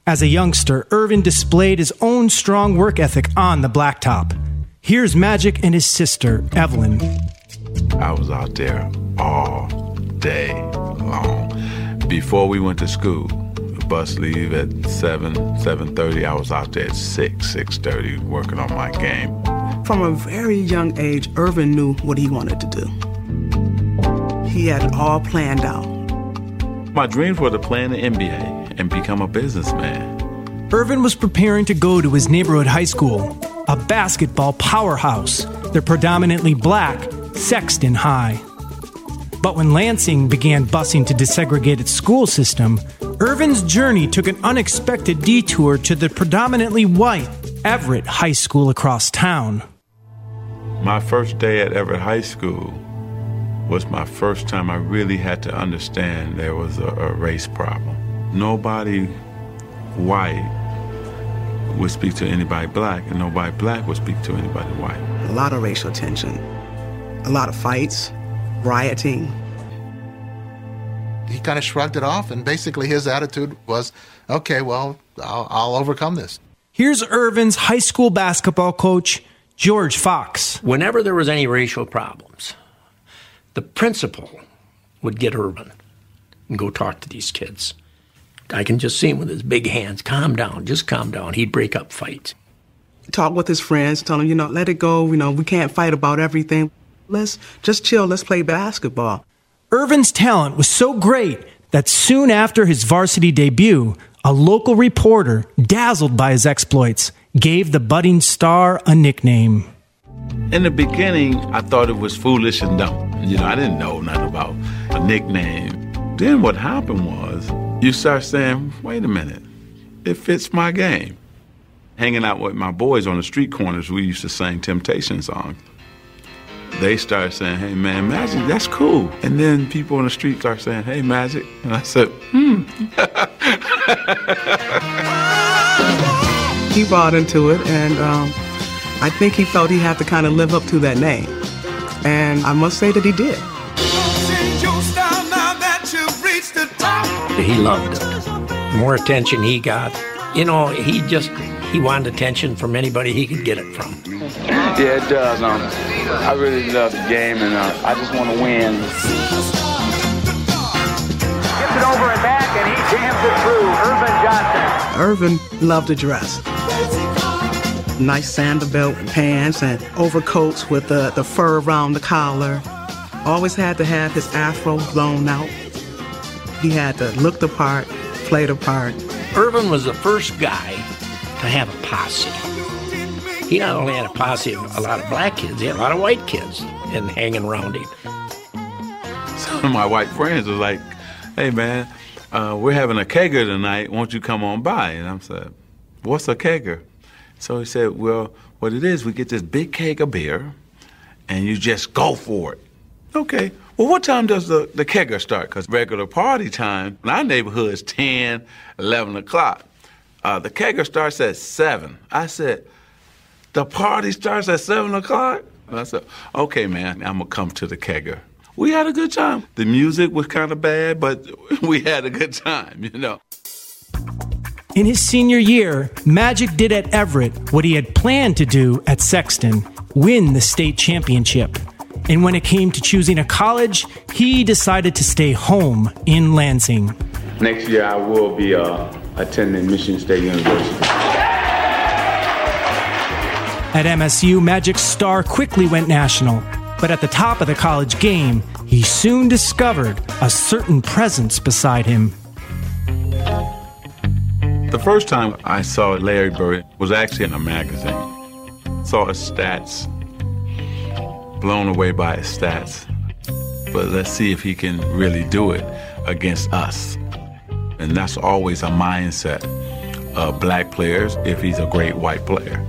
As a youngster, Earvin displayed his own strong work ethic on the blacktop. Here's Magic and his sister, Evelyn. I was out there all day long. Before we went to school, the bus leave at 7, 7.30. I was out there at 6, 6.30 working on my game. From a very young age, Earvin knew what he wanted to do. He had it all planned out. My dreams were to play in the NBA and become a businessman. Earvin was preparing to go to his neighborhood high school, a basketball powerhouse. They're predominantly black, Sexton High. But when Lansing began busing to desegregate its school system, Earvin's journey took an unexpected detour to the predominantly white Everett High School across town. My first day at Everett High School was my first time I really had to understand there was a, a race problem. Nobody white would speak to anybody black, and nobody black would speak to anybody white. A lot of racial tension, a lot of fights, rioting. He kind of shrugged it off, and basically his attitude was, okay, well, I'll, I'll overcome this. Here's Earvin's high school basketball coach, George Fox. Whenever there was any racial problems, the principal would get Earvin and go talk to these kids. I can just see him with his big hands. Calm down, just calm down. He'd break up fights. Talk with his friends, tell them, you know, let it go. You know, we can't fight about everything. Let's just chill, let's play basketball. Earvin's talent was so great that soon after his varsity debut, a local reporter, dazzled by his exploits, gave the budding star a nickname. In the beginning, I thought it was foolish and dumb. You know, I didn't know nothing about a nickname. Then what happened was you start saying, wait a minute, it fits my game. Hanging out with my boys on the street corners, we used to sing Temptation songs. They started saying, hey man, Magic, that's cool. And then people on the street start saying, hey Magic. And I said, hmm. [laughs] He bought into it, and um, I think he felt he had to kind of live up to that name. And I must say that he did. He loved it. The more attention he got, you know, he just he wanted attention from anybody he could get it from. Yeah, it does. Um, I really love the game, and uh, I just want to win. Gets it over and back, and he jams it through. Earvin Johnson. Earvin loved to dress. Nice sandal pants and overcoats with the, the fur around the collar. Always had to have his afro blown out. He had to look the part, play the part. Earvin was the first guy to have a posse. He not only had a posse of a lot of black kids, he had a lot of white kids and hanging around him. Some of my white friends was like, hey man, uh, we're having a kegger tonight. Won't you come on by? And I'm said, what's a kegger? So he said, well, what it is, we get this big keg of beer and you just go for it. Okay. Well, what time does the, the kegger start? Because regular party time in our neighborhood is 10, 11 o'clock. Uh, the kegger starts at 7. I said, the party starts at 7 o'clock? And I said, okay, man, I'm going to come to the kegger. We had a good time. The music was kind of bad, but [laughs] we had a good time, you know. In his senior year, Magic did at Everett what he had planned to do at Sexton win the state championship. And when it came to choosing a college, he decided to stay home in Lansing. Next year, I will be uh, attending Michigan State University. At MSU, Magic's star quickly went national. But at the top of the college game, he soon discovered a certain presence beside him. The first time I saw Larry Bird was actually in a magazine. Saw his stats, blown away by his stats. But let's see if he can really do it against us. And that's always a mindset of black players if he's a great white player.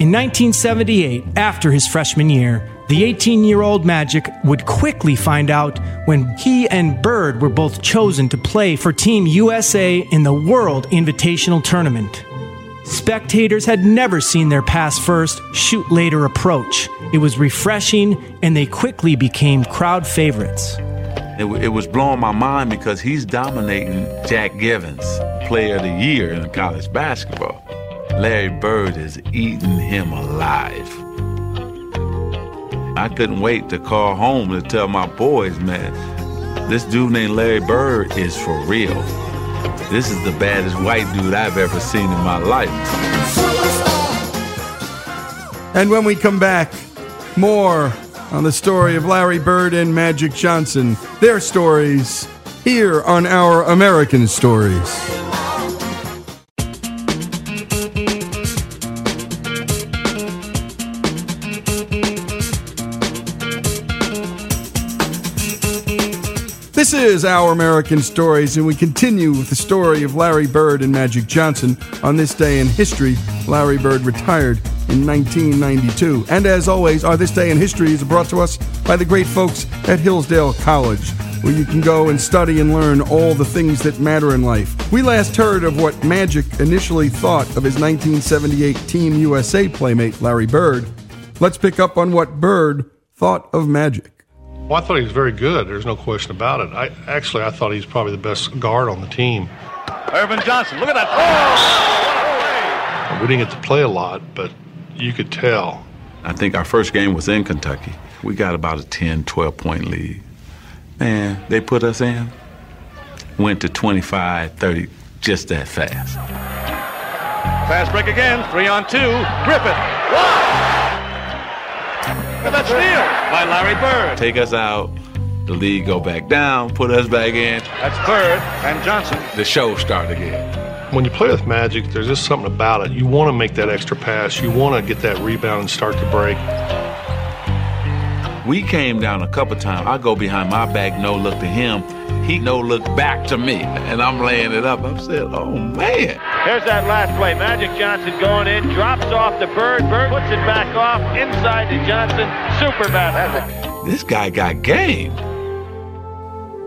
In 1978, after his freshman year, the 18 year old Magic would quickly find out when he and Bird were both chosen to play for Team USA in the World Invitational Tournament. Spectators had never seen their pass first, shoot later approach. It was refreshing, and they quickly became crowd favorites. It, it, was blowing my mind because he's dominating Jack Givens, player of the year in college basketball. Larry Bird is eating him alive. I couldn't wait to call home to tell my boys, man, this dude named Larry Bird is for real. This is the baddest white dude I've ever seen in my life. And when we come back, more on the story of Larry Bird and Magic Johnson, their stories, here on Our American Stories. Is Our American Stories, and we continue with the story of Larry Bird and Magic Johnson. On this day in history, Larry Bird retired in 1992. And as always, our This Day in History is brought to us by the great folks at Hillsdale College, where you can go and study and learn all the things that matter in life. We last heard of what Magic initially thought of his 1978 Team USA playmate, Larry Bird. Let's pick up on what Bird thought of Magic. Well, I thought he was very good. There's no question about it. I actually I thought he's probably the best guard on the team. Earvin Johnson, look at that! Oh! We didn't get to play a lot, but you could tell. I think our first game was in Kentucky. We got about a 10, 12 point lead. Man, they put us in. Went to 25, 30, just that fast. Fast break again, three on two. Griffith, one! And the steal by Larry Bird. Take us out. The league go back down, put us back in. That's Bird and Johnson. The show start again. When you play with Magic, there's just something about it. You want to make that extra pass. You want to get that rebound and start to break. We came down a couple times. I go behind my back, no look to him. He no look back to me, and I'm laying it up. I'm saying, "Oh man!" Here's that last play. Magic Johnson going in, drops off the Bird. Bird puts it back off inside to Johnson. Super basketball. This guy got game.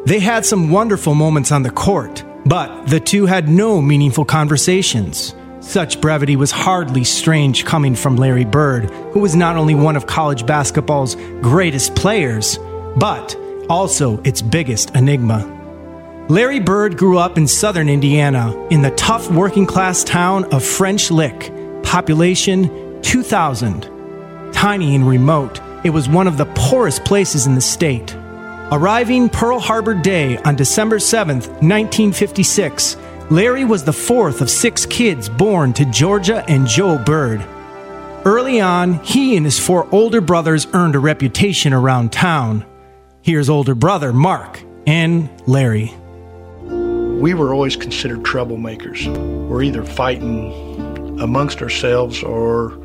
They had some wonderful moments on the court, but the two had no meaningful conversations. Such brevity was hardly strange coming from Larry Bird, who was not only one of college basketball's greatest players, but also its biggest enigma. Larry Bird grew up in southern Indiana in the tough working class town of French Lick, population 2,000. Tiny and remote, it was one of the poorest places in the state. Arriving Pearl Harbor Day on December 7, 1956, Larry was the fourth of six kids born to Georgia and Joe Bird. Early on, he and his four older brothers earned a reputation around town. Here's older brother Mark and Larry. We were always considered troublemakers. We're either fighting amongst ourselves or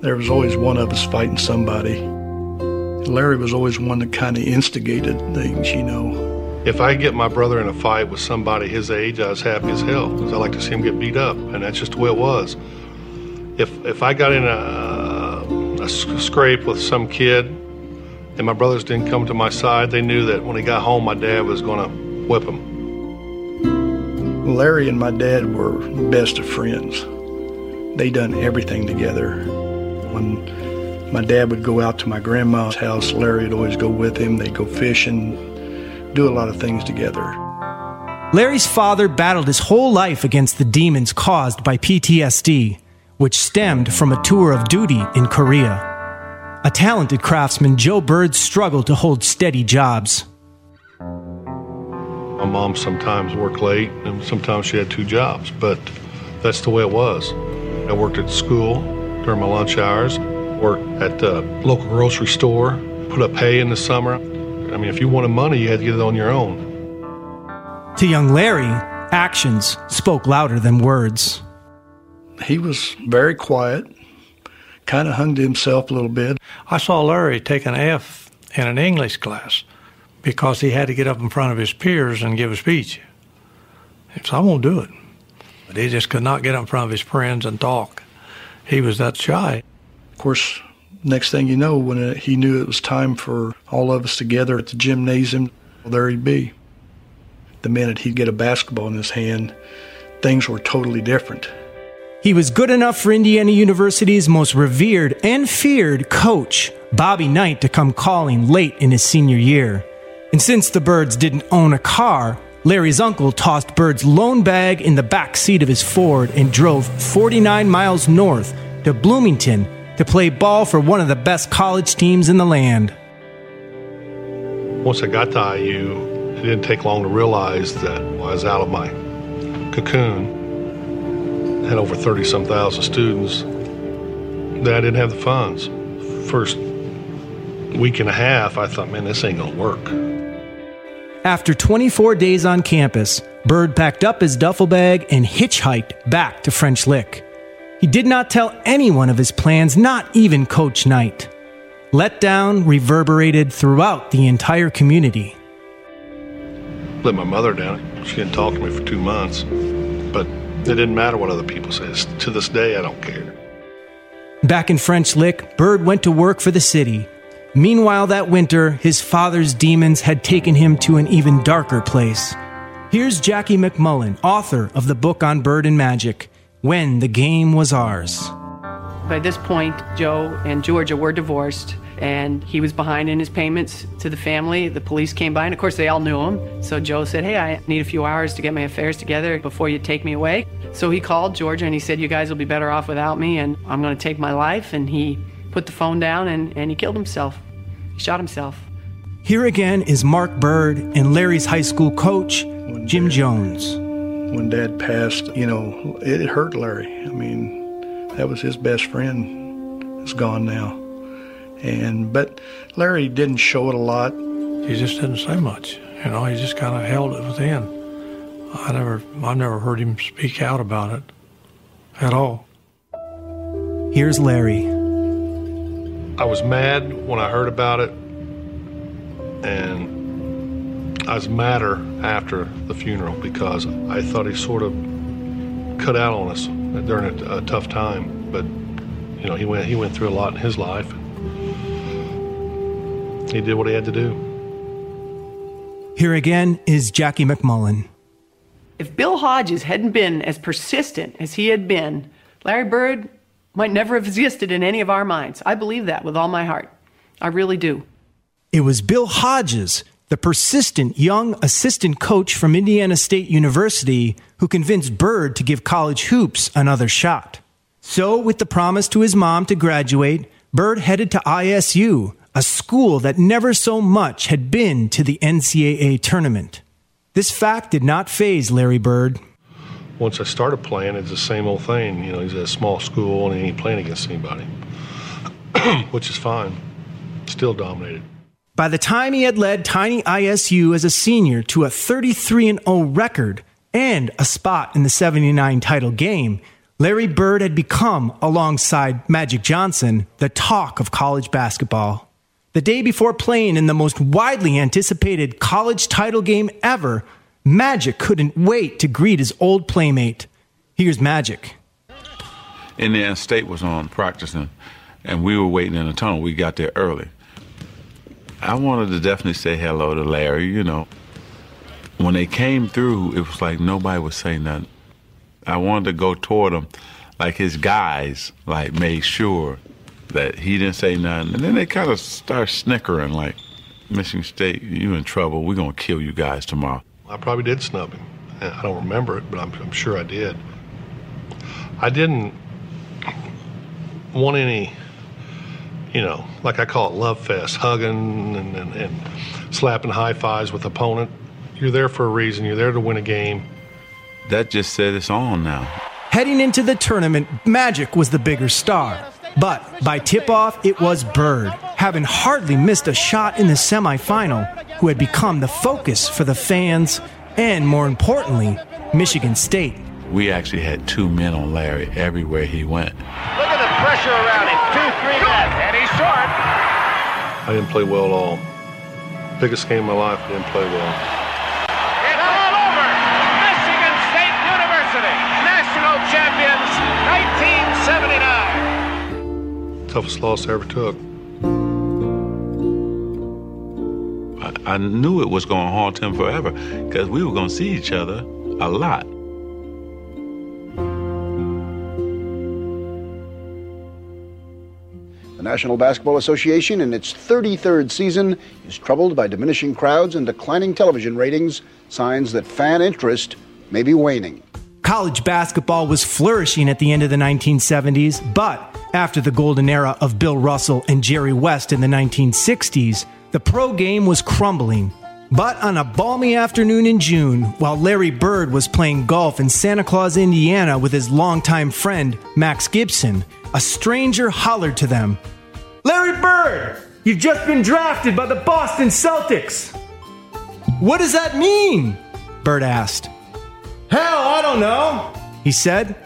there was always one of us fighting somebody. Larry was always one that kind of instigated things, you know. If I get my brother in a fight with somebody his age, I was happy as hell because I like to see him get beat up, and that's just the way it was. If if I got in a, a scrape with some kid, and my brothers didn't come to my side, they knew that when he got home, my dad was going to whip him. Larry and my dad were best of friends. They done everything together. When my dad would go out to my grandma's house, Larry would always go with him. They'd go fishing, do a lot of things together. Larry's father battled his whole life against the demons caused by PTSD, which stemmed from a tour of duty in Korea. A talented craftsman, Joe Bird struggled to hold steady jobs. My mom sometimes worked late, and sometimes she had two jobs, but that's the way it was. I worked at school during my lunch hours, worked at the local grocery store, put up hay in the summer. I mean, if you wanted money, you had to get it on your own. To young Larry, actions spoke louder than words. He was very quiet, kind of hung to himself a little bit. I saw Larry take an F in an English class because he had to get up in front of his peers and give a speech. So I won't do it. But he just could not get up in front of his friends and talk. He was that shy. Of course, next thing you know, when uh, he knew it was time for all of us together at the gymnasium, well, there he'd be. The minute he'd get a basketball in his hand, things were totally different. He was good enough for Indiana University's most revered and feared coach, Bobby Knight, to come calling late in his senior year. And since the Birds didn't own a car, Larry's uncle tossed Bird's lone bag in the back seat of his Ford and drove 49 miles north to Bloomington to play ball for one of the best college teams in the land. Once I got to IU, it didn't take long to realize that I was out of my cocoon. Had over 30 some thousand students. That I didn't have the funds. First week and a half, I thought, man, this ain't gonna work. After 24 days on campus, Bird packed up his duffel bag and hitchhiked back to French Lick. He did not tell anyone of his plans, not even Coach Knight. Letdown reverberated throughout the entire community. Let my mother down. She didn't talk to me for two months. But it didn't matter what other people said. To this day, I don't care. Back in French Lick, Bird went to work for the city. Meanwhile, that winter, his father's demons had taken him to an even darker place. Here's Jackie MacMullan, author of the book on Bird and Magic When the Game Was Ours. By this point, Joe and Georgia were divorced, and he was behind in his payments to the family. The police came by, and of course, they all knew him. So Joe said, Hey, I need a few hours to get my affairs together before you take me away. So he called Georgia and he said, You guys will be better off without me, and I'm going to take my life. And he put the phone down and, and he killed himself. He shot himself. Here again is Mark Bird and Larry's high school coach, Jim Jones. When Dad passed, you know, it hurt Larry. I mean, that was his best friend. It's gone now, And but Larry didn't show it a lot. He just didn't say much. You know, he just kind of held it within. I never, I never heard him speak out about it at all. Here's Larry. I was mad when I heard about it, and I was madder after the funeral because I thought he sort of cut out on us during a, a tough time. But you know, he went he went through a lot in his life. He did what he had to do. Here again is Jackie MacMullan. If Bill Hodges hadn't been as persistent as he had been, Larry Bird might never have existed in any of our minds. I believe that with all my heart. I really do. It was Bill Hodges, the persistent young assistant coach from Indiana State University, who convinced Bird to give college hoops another shot. So, with the promise to his mom to graduate, Bird headed to ISU, a school that never so much had been to the NCAA tournament. This fact did not faze Larry Bird. Once I started playing, it's the same old thing. You know, he's at a small school and he ain't playing against anybody, [clears throat] which is fine. Still dominated. By the time he had led Tiny ISU as a senior to a 33 0 record and a spot in the 79 title game, Larry Bird had become, alongside Magic Johnson, the talk of college basketball. The day before playing in the most widely anticipated college title game ever, Magic couldn't wait to greet his old playmate. Here's Magic. Indiana State was on practicing, and we were waiting in the tunnel. We got there early. I wanted to definitely say hello to Larry, you know. When they came through, it was like nobody was saying nothing. I wanted to go toward him, like his guys, like made sure that he didn't say nothing. And then they kind of start snickering, like, Michigan State, you in trouble. We're going to kill you guys tomorrow. I probably did snub him. I don't remember it, but I'm, I'm sure I did. I didn't want any, you know, like I call it love fest, hugging and, and, and slapping high fives with opponent. You're there for a reason. You're there to win a game. That just said it's on now. Heading into the tournament, Magic was the bigger star. But by tip off, it was Bird, having hardly missed a shot in the semifinal, who had become the focus for the fans and, more importantly, Michigan State. We actually had two men on Larry everywhere he went. Look at the pressure around him. Two, three men, and he's short. I didn't play well at all. Biggest game of my life, I didn't play well. Toughest loss I ever took. I, I knew it was going to haunt him forever because we were going to see each other a lot. The National Basketball Association, in its 33rd season, is troubled by diminishing crowds and declining television ratings, signs that fan interest may be waning. College basketball was flourishing at the end of the 1970s, but after the golden era of Bill Russell and Jerry West in the 1960s, the pro game was crumbling. But on a balmy afternoon in June, while Larry Bird was playing golf in Santa Claus, Indiana with his longtime friend, Max Gibson, a stranger hollered to them Larry Bird, you've just been drafted by the Boston Celtics. What does that mean? Bird asked. Hell, I don't know, he said.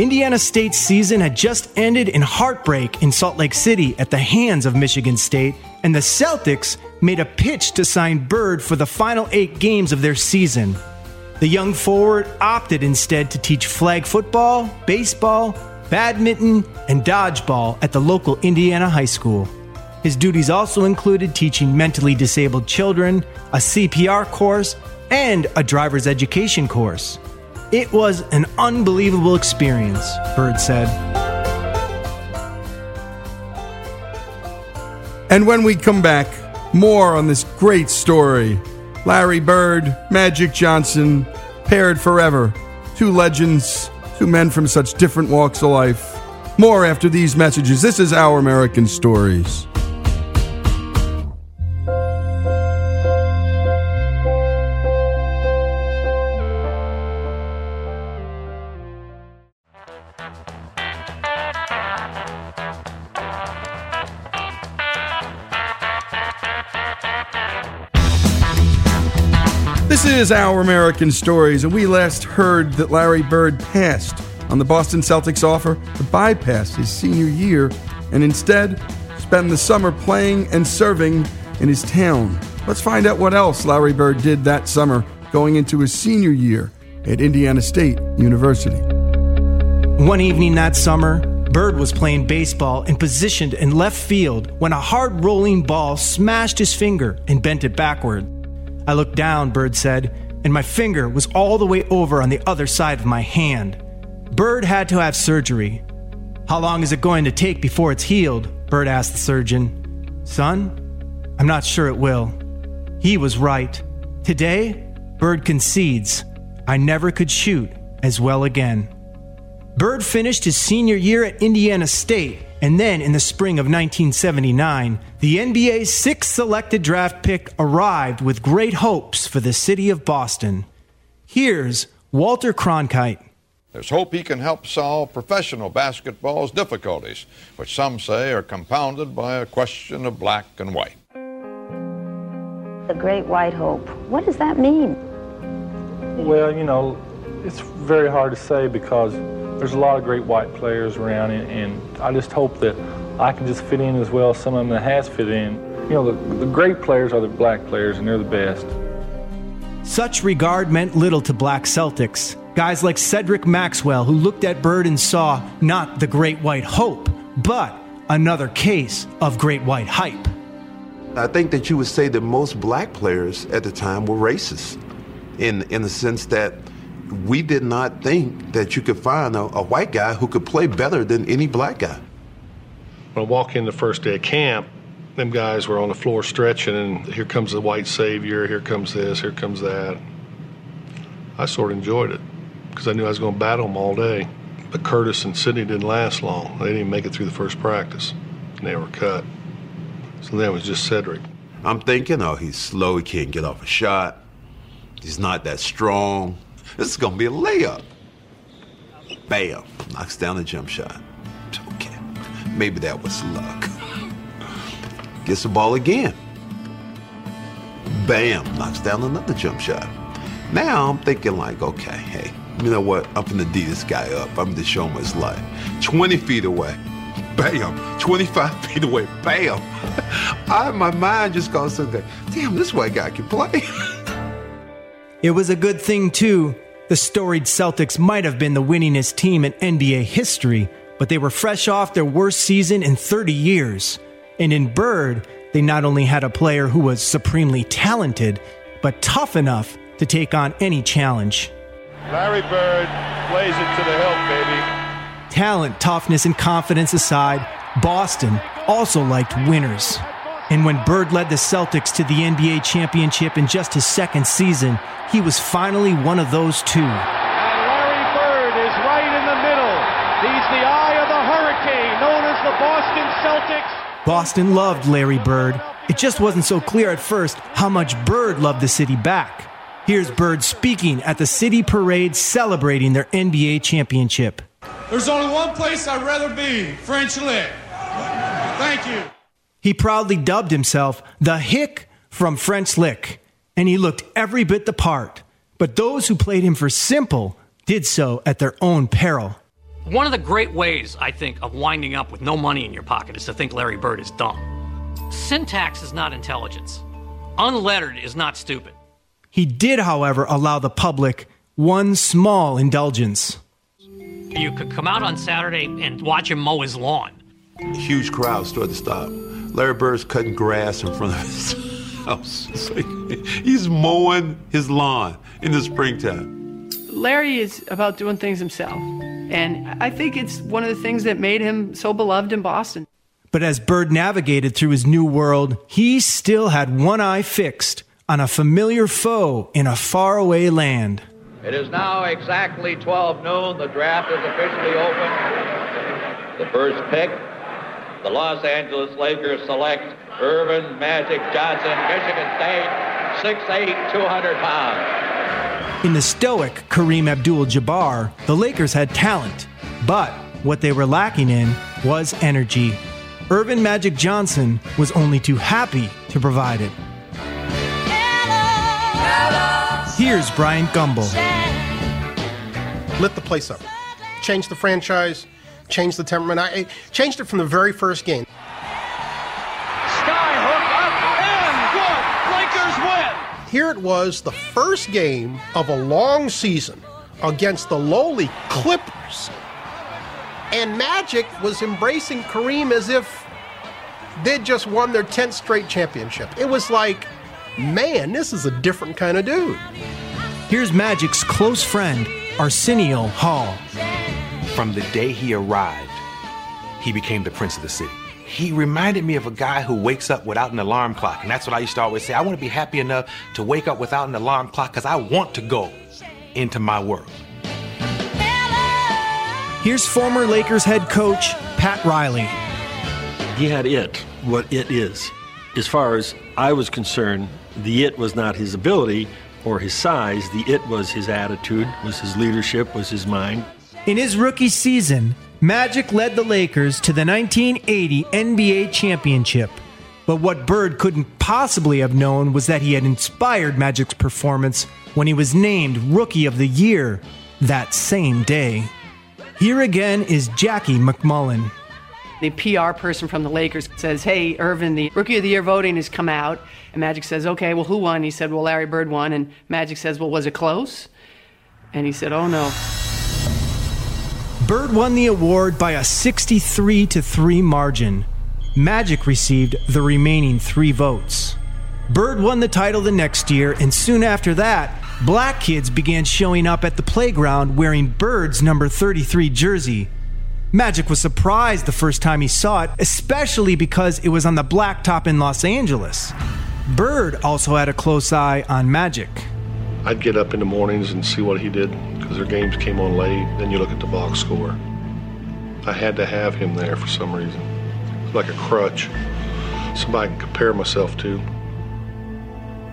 Indiana State's season had just ended in heartbreak in Salt Lake City at the hands of Michigan State, and the Celtics made a pitch to sign Bird for the final eight games of their season. The young forward opted instead to teach flag football, baseball, badminton, and dodgeball at the local Indiana high school. His duties also included teaching mentally disabled children, a CPR course, and a driver's education course. It was an unbelievable experience, Bird said. And when we come back, more on this great story Larry Bird, Magic Johnson, paired forever. Two legends, two men from such different walks of life. More after these messages. This is Our American Stories. Is Our American Stories, and we last heard that Larry Bird passed on the Boston Celtics offer to bypass his senior year and instead spend the summer playing and serving in his town. Let's find out what else Larry Bird did that summer going into his senior year at Indiana State University. One evening that summer, Bird was playing baseball and positioned in left field when a hard rolling ball smashed his finger and bent it backward. I looked down, Bird said, and my finger was all the way over on the other side of my hand. Bird had to have surgery. How long is it going to take before it's healed? Bird asked the surgeon. Son, I'm not sure it will. He was right. Today, Bird concedes I never could shoot as well again. Bird finished his senior year at Indiana State, and then in the spring of 1979, the NBA's sixth selected draft pick arrived with great hopes for the city of Boston. Here's Walter Cronkite. There's hope he can help solve professional basketball's difficulties, which some say are compounded by a question of black and white. The Great White Hope. What does that mean? Well, you know, it's very hard to say because there's a lot of great white players around, and, and I just hope that I can just fit in as well as some of them that has fit in. You know, the, the great players are the black players, and they're the best. Such regard meant little to black Celtics. Guys like Cedric Maxwell, who looked at Bird and saw not the great white hope, but another case of great white hype. I think that you would say that most black players at the time were racist in, in the sense that we did not think that you could find a, a white guy who could play better than any black guy. When I walk in the first day of camp, them guys were on the floor stretching, and here comes the white savior, here comes this, here comes that. I sort of enjoyed it because I knew I was going to battle them all day. But Curtis and Sidney didn't last long. They didn't even make it through the first practice, and they were cut. So then it was just Cedric. I'm thinking, oh, he's slow, he can't get off a shot, he's not that strong. This is gonna be a layup. Bam, knocks down the jump shot. Okay, maybe that was luck. Gets the ball again. Bam, knocks down another jump shot. Now I'm thinking like, okay, hey, you know what? I'm gonna D this guy up. I'm gonna show him his life. 20 feet away. Bam. 25 [laughs] feet away. Bam. [laughs] I, my mind just goes to damn, this white guy can play. [laughs] It was a good thing, too. The storied Celtics might have been the winningest team in NBA history, but they were fresh off their worst season in 30 years. And in Bird, they not only had a player who was supremely talented, but tough enough to take on any challenge. Larry Bird plays it to the hilt, baby. Talent, toughness, and confidence aside, Boston also liked winners. And when Bird led the Celtics to the NBA championship in just his second season, he was finally one of those two. And Larry Bird is right in the middle. He's the eye of the hurricane, known as the Boston Celtics. Boston loved Larry Bird. It just wasn't so clear at first how much Bird loved the city back. Here's Bird speaking at the city parade celebrating their NBA championship. There's only one place I'd rather be French Lick. Thank you. He proudly dubbed himself the Hick from French Lick, and he looked every bit the part. But those who played him for simple did so at their own peril. One of the great ways, I think, of winding up with no money in your pocket is to think Larry Bird is dumb. Syntax is not intelligence. Unlettered is not stupid. He did, however, allow the public one small indulgence. You could come out on Saturday and watch him mow his lawn. Huge crowd started to stop. Larry Bird's cutting grass in front of his [laughs] house. It's like he's mowing his lawn in the springtime. Larry is about doing things himself. And I think it's one of the things that made him so beloved in Boston. But as Bird navigated through his new world, he still had one eye fixed on a familiar foe in a faraway land. It is now exactly 12 noon. The draft is officially open. The first pick, the Los Angeles Lakers select Earvin Magic Johnson, Michigan State, 6'8", 200 pounds. In the stoic Kareem Abdul Jabbar, the Lakers had talent, but what they were lacking in was energy. Earvin Magic Johnson was only too happy to provide it. Here's Bryant Gumbel. Lit the place up. Changed the franchise, changed the temperament. I changed it from the very first game. Skyhook up and good. Lakers win. Here it was, the first game of a long season against the lowly Clippers. And Magic was embracing Kareem as if they'd just won their 10th straight championship. It was like, man, this is a different kind of dude. Here's Magic's close friend, Arsenio Hall. From the day he arrived, he became the prince of the city. He reminded me of a guy who wakes up without an alarm clock. And that's what I used to always say. I want to be happy enough to wake up without an alarm clock because I want to go into my world. Here's former Lakers head coach Pat Riley. He had it, what it is. As far as I was concerned, the it was not his ability or his size, the it was his attitude, was his leadership, was his mind. In his rookie season, Magic led the Lakers to the 1980 NBA championship. But what Bird couldn't possibly have known was that he had inspired Magic's performance when he was named Rookie of the Year that same day. Here again is Jackie MacMullan. The PR person from the Lakers says, Hey, Earvin, the Rookie of the Year voting has come out. And Magic says, Okay, well, who won? He said, Well, Larry Bird won. And Magic says, Well, was it close? And he said, Oh, no. Bird won the award by a 63 to 3 margin. Magic received the remaining three votes. Bird won the title the next year, and soon after that, black kids began showing up at the playground wearing Bird's number 33 jersey. Magic was surprised the first time he saw it, especially because it was on the blacktop in Los Angeles. Bird also had a close eye on Magic. I'd get up in the mornings and see what he did because their games came on late. Then you look at the box score. I had to have him there for some reason. It's like a crutch, somebody I can compare myself to.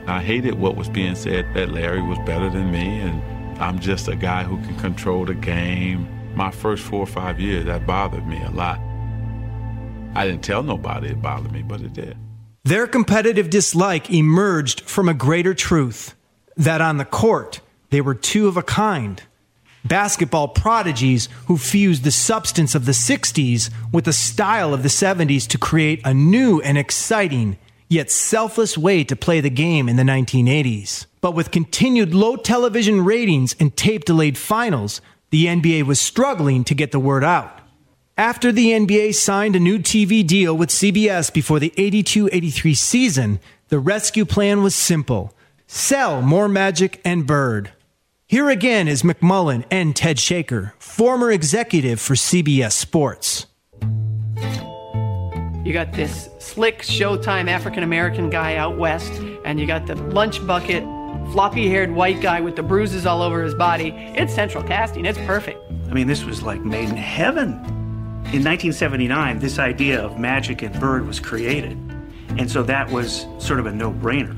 I hated what was being said that Larry was better than me and I'm just a guy who can control the game. My first four or five years, that bothered me a lot. I didn't tell nobody it bothered me, but it did. Their competitive dislike emerged from a greater truth that on the court, they were two of a kind. Basketball prodigies who fused the substance of the 60s with the style of the 70s to create a new and exciting, yet selfless way to play the game in the 1980s. But with continued low television ratings and tape delayed finals, the NBA was struggling to get the word out. After the NBA signed a new TV deal with CBS before the 82 83 season, the rescue plan was simple sell more Magic and Bird. Here again is MacMullan and Ted Shaker, former executive for CBS Sports. You got this slick Showtime African American guy out west, and you got the lunch bucket, floppy haired white guy with the bruises all over his body. It's central casting, it's perfect. I mean, this was like made in heaven. In 1979, this idea of Magic and Bird was created. And so that was sort of a no brainer.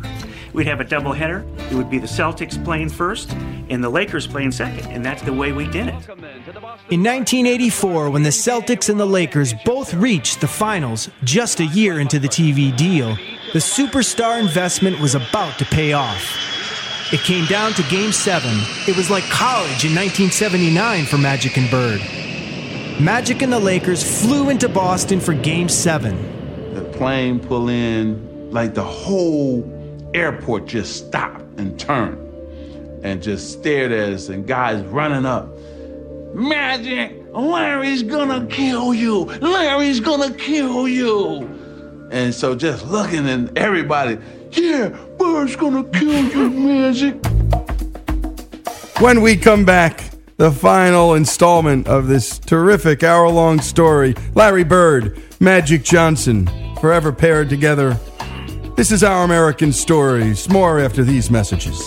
We'd have a doubleheader. It would be the Celtics playing first and the Lakers playing second. And that's the way we did it. In 1984, when the Celtics and the Lakers both reached the finals just a year into the TV deal, the superstar investment was about to pay off. It came down to Game 7. It was like college in 1979 for Magic and Bird. Magic and the Lakers flew into Boston for Game 7. The plane pull in, like the whole airport just stopped and turned and just stared at us, and guys running up. Magic, Larry's gonna kill you. Larry's gonna kill you. And so just looking and everybody, yeah, Bird's gonna kill you, Magic. When we come back, the final installment of this terrific hour long story Larry Bird, Magic Johnson, forever paired together. This is Our American Stories. More after these messages.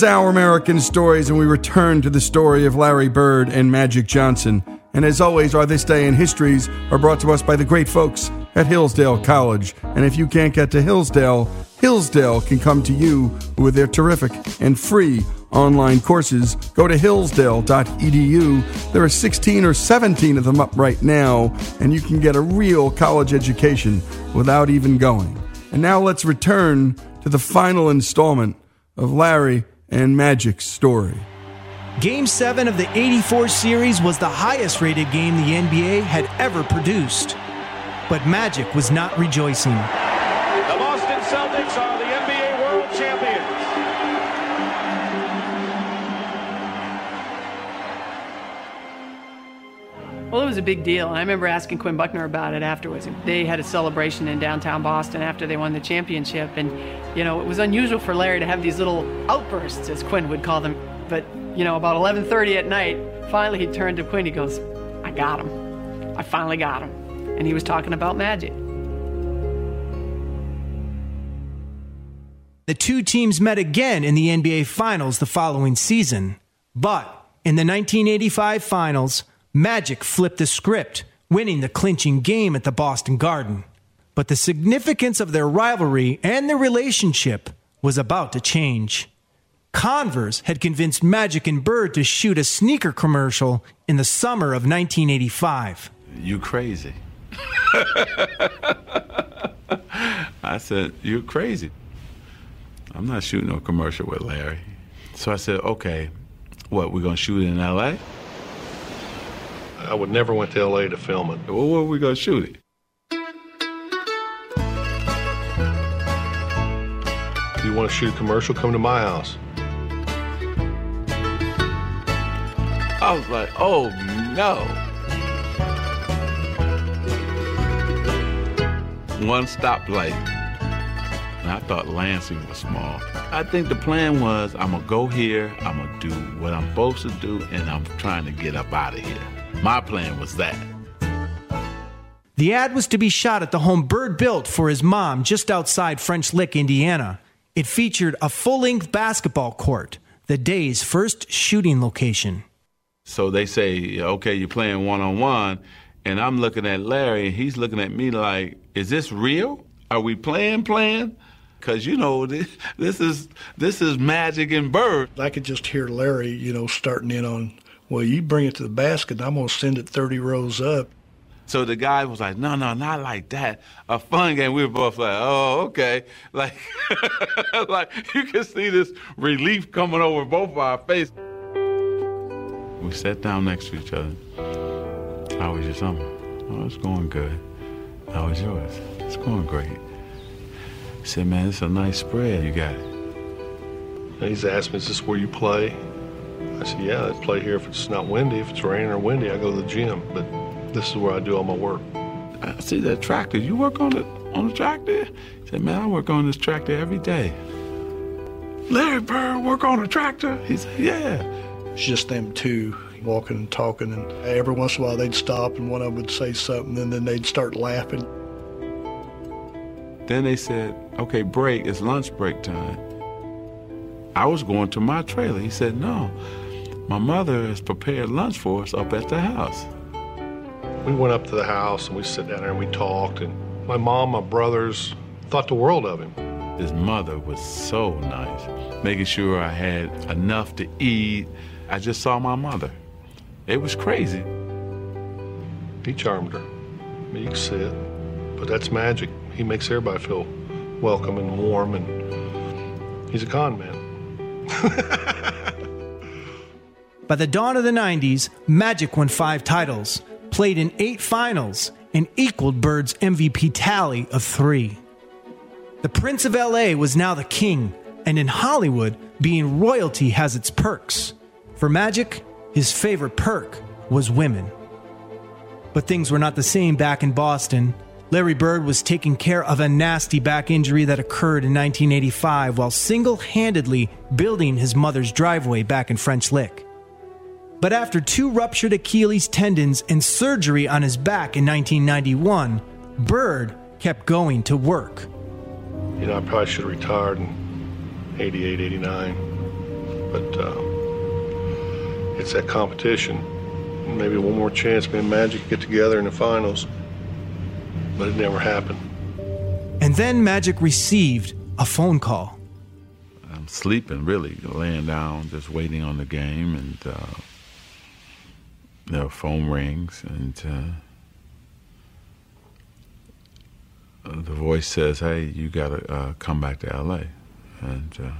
Is Our American Stories, and we return to the story of Larry Bird and Magic Johnson. And as always, our This Day in Histories are brought to us by the great folks at Hillsdale College. And if you can't get to Hillsdale, Hillsdale can come to you with their terrific and free online courses. Go to hillsdale.edu. There are 16 or 17 of them up right now, and you can get a real college education without even going. And now let's return to the final installment of Larry and Magic's story. Game 7 of the 84 series was the highest rated game the NBA had ever produced. But Magic was not rejoicing. The Boston Celtics are Well, it was a big deal. I remember asking Quinn Buckner about it afterwards. They had a celebration in downtown Boston after they won the championship. And, you know, it was unusual for Larry to have these little outbursts, as Quinn would call them. But, you know, about 11.30 at night, finally he turned to Quinn. He goes, I got him. I finally got him. And he was talking about magic. The two teams met again in the NBA Finals the following season. But in the 1985 Finals, Magic flipped the script, winning the clinching game at the Boston Garden. But the significance of their rivalry and their relationship was about to change. Converse had convinced Magic and Bird to shoot a sneaker commercial in the summer of 1985. You crazy. [laughs] I said, You're crazy. I'm not shooting no commercial with Larry. So I said, Okay, what, we're gonna shoot it in LA? I would never went to LA to film it. Well, where are we gonna shoot it? If you want to shoot a commercial, come to my house. I was like, oh no. One stoplight. And I thought Lansing was small. I think the plan was I'm gonna go here, I'm gonna do what I'm supposed to do, and I'm trying to get up out of here. My plan was that. The ad was to be shot at the home Bird built for his mom just outside French Lick, Indiana. It featured a full length basketball court, the day's first shooting location. So they say, okay, you're playing one on one, and I'm looking at Larry, and he's looking at me like, is this real? Are we playing, playing? Because you know [laughs] this, this is this is Magic and Bird. I could just hear Larry, you know, starting in on, well, you bring it to the basket, and I'm gonna send it 30 rows up. So the guy was like, no, no, not like that. A fun game. We were both like, oh, okay. [laughs] Like, like you can see this relief coming over both of our face. We sat down next to each other. How was your summer? Oh, it's going good. How was yours? It's going great. He said, man, it's a nice spread you got. And he's asked me, is this where you play? I said, yeah, I play here if it's not windy. If it's raining or windy, I go to the gym. But this is where I do all my work. I see that tractor. You work on the on the tractor? He said, man, I work on this tractor every day. Larry Bird work on a tractor? He said, yeah. It's just them two walking and talking, and every once in a while they'd stop and one of them would say something, and then they'd start laughing. Then they said, okay, break, it's lunch break time. I was going to my trailer. He said, no, my mother has prepared lunch for us up at the house. We went up to the house and we sat down there and we talked. And my mom, my brothers thought the world of him. His mother was so nice, making sure I had enough to eat. I just saw my mother. It was crazy. He charmed her. You can see it. But that's magic. He makes everybody feel welcome and warm, and he's a con man. [laughs] By the dawn of the 90s, Magic won five titles, played in eight finals, and equaled Bird's MVP tally of three. The Prince of LA was now the king, and in Hollywood, being royalty has its perks. For Magic, his favorite perk was women. But things were not the same back in Boston. Larry Bird was taking care of a nasty back injury that occurred in 1985 while single handedly building his mother's driveway back in French Lick. But after two ruptured Achilles tendons and surgery on his back in 1991, Bird kept going to work. You know, I probably should have retired in 88, 89. But uh, it's that competition. Maybe one more chance, me and Magic get together in the finals. But it never happened. And then Magic received a phone call. I'm sleeping, really, laying down, just waiting on the game, and uh, the phone rings, and uh, the voice says, "Hey, you gotta uh, come back to L.A." And uh,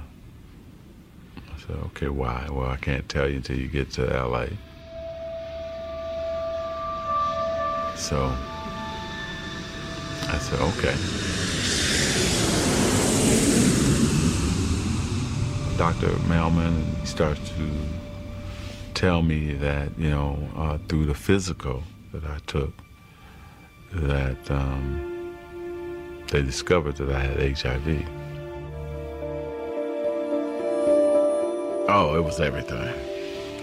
I said, "Okay, why?" Well, I can't tell you until you get to L.A. So I said, "Okay." Dr. Mellman starts to tell me that, you know, uh, through the physical that I took, that um, they discovered that I had HIV. Oh, it was everything.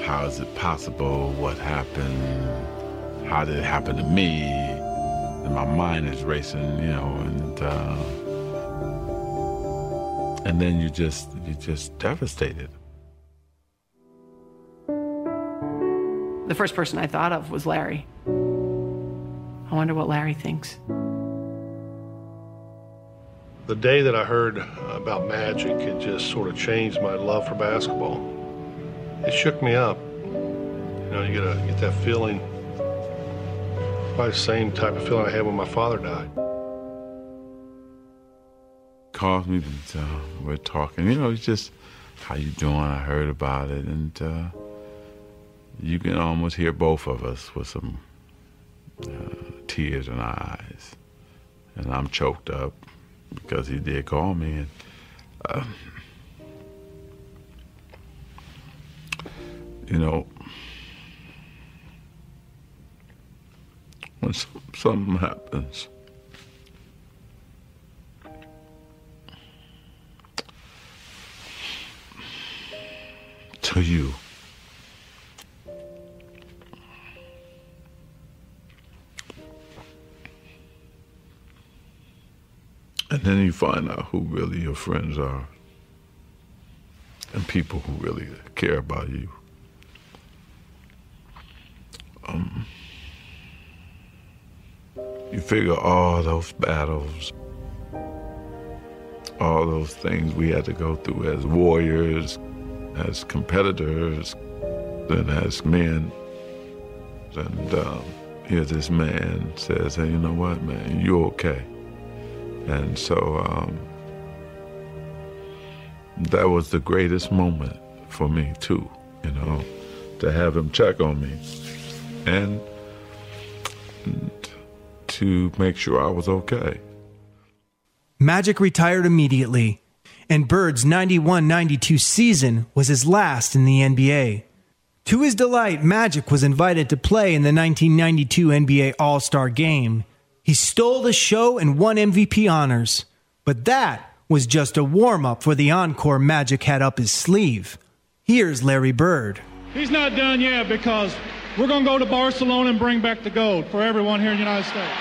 How is it possible? What happened? How did it happen to me? And my mind is racing, you know, and uh, and then you just you just devastated. The first person I thought of was Larry. I wonder what Larry thinks. The day that I heard about Magic, it just sort of changed my love for basketball. It shook me up. You know, you get, a, get that feeling, probably the same type of feeling I had when my father died. Calls me and uh, we're talking. You know, it's just how you doing? I heard about it, and uh, you can almost hear both of us with some uh, tears in our eyes, and I'm choked up because he did call me, and uh, you know, when something happens. To you. And then you find out who really your friends are and people who really care about you. Um, you figure all those battles, all those things we had to go through as warriors, as competitors, and as men. And um, here this man says, hey, you know what, man, you're okay. And so um, that was the greatest moment for me, too, you know, to have him check on me and to make sure I was okay. Magic retired immediately, and Bird's 91 92 season was his last in the NBA. To his delight, Magic was invited to play in the 1992 NBA All Star game. He stole the show and won MVP honors. But that was just a warm up for the encore Magic had up his sleeve. Here's Larry Bird. He's not done yet because we're going to go to Barcelona and bring back the gold for everyone here in the United States.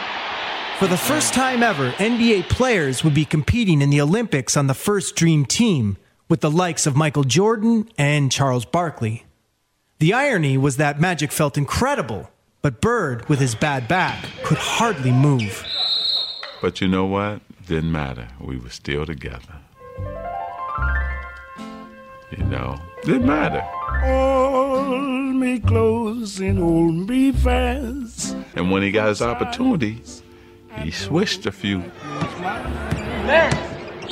For the first time ever, NBA players would be competing in the Olympics on the first Dream Team with the likes of Michael Jordan and Charles Barkley. The irony was that Magic felt incredible, but Bird, with his bad back, could hardly move. But you know what? Didn't matter. We were still together. You know, didn't matter. Hold me close and hold me fast. And when he got his opportunity, he switched a few.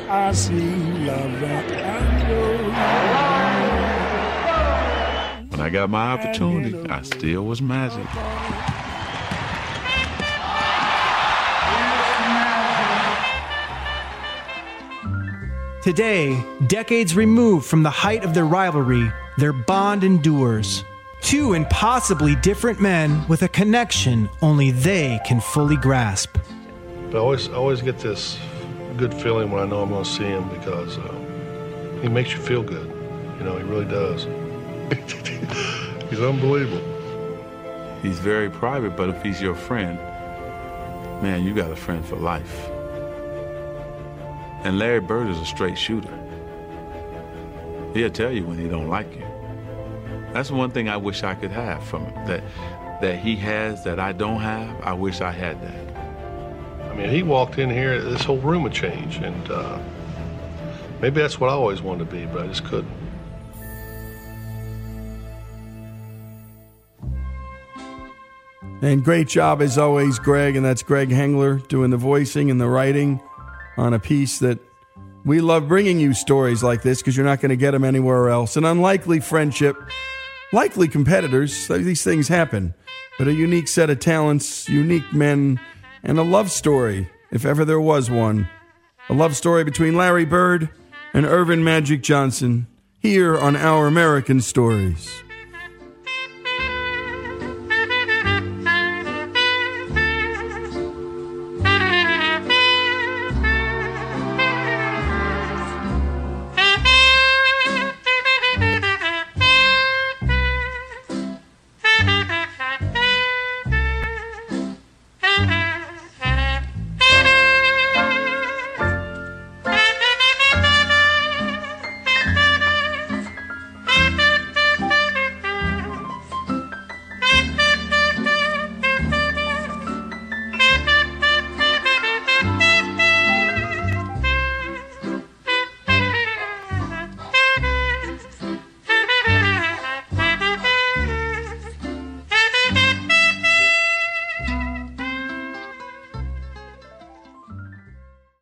I see love When I got my opportunity, I still was magic. Today, decades removed from the height of their rivalry, their bond endures. Two impossibly different men with a connection only they can fully grasp. But I always, I always get this good feeling when I know I'm going to see him because uh, he makes you feel good. You know, he really does. [laughs] he's unbelievable. He's very private, but if he's your friend, man, you got a friend for life. And Larry Bird is a straight shooter. He'll tell you when he don't like you. That's one thing I wish I could have from him. That that he has that I don't have. I wish I had that. I mean, he walked in here, this whole room would change, and uh, maybe that's what I always wanted to be, but I just couldn't. And great job as always, Greg. And that's Greg Hengler doing the voicing and the writing on a piece that we love bringing you stories like this because you're not going to get them anywhere else. An unlikely friendship, likely competitors. These things happen. But a unique set of talents, unique men, and a love story, if ever there was one. A love story between Larry Bird and Earvin Magic Johnson here on Our American Stories.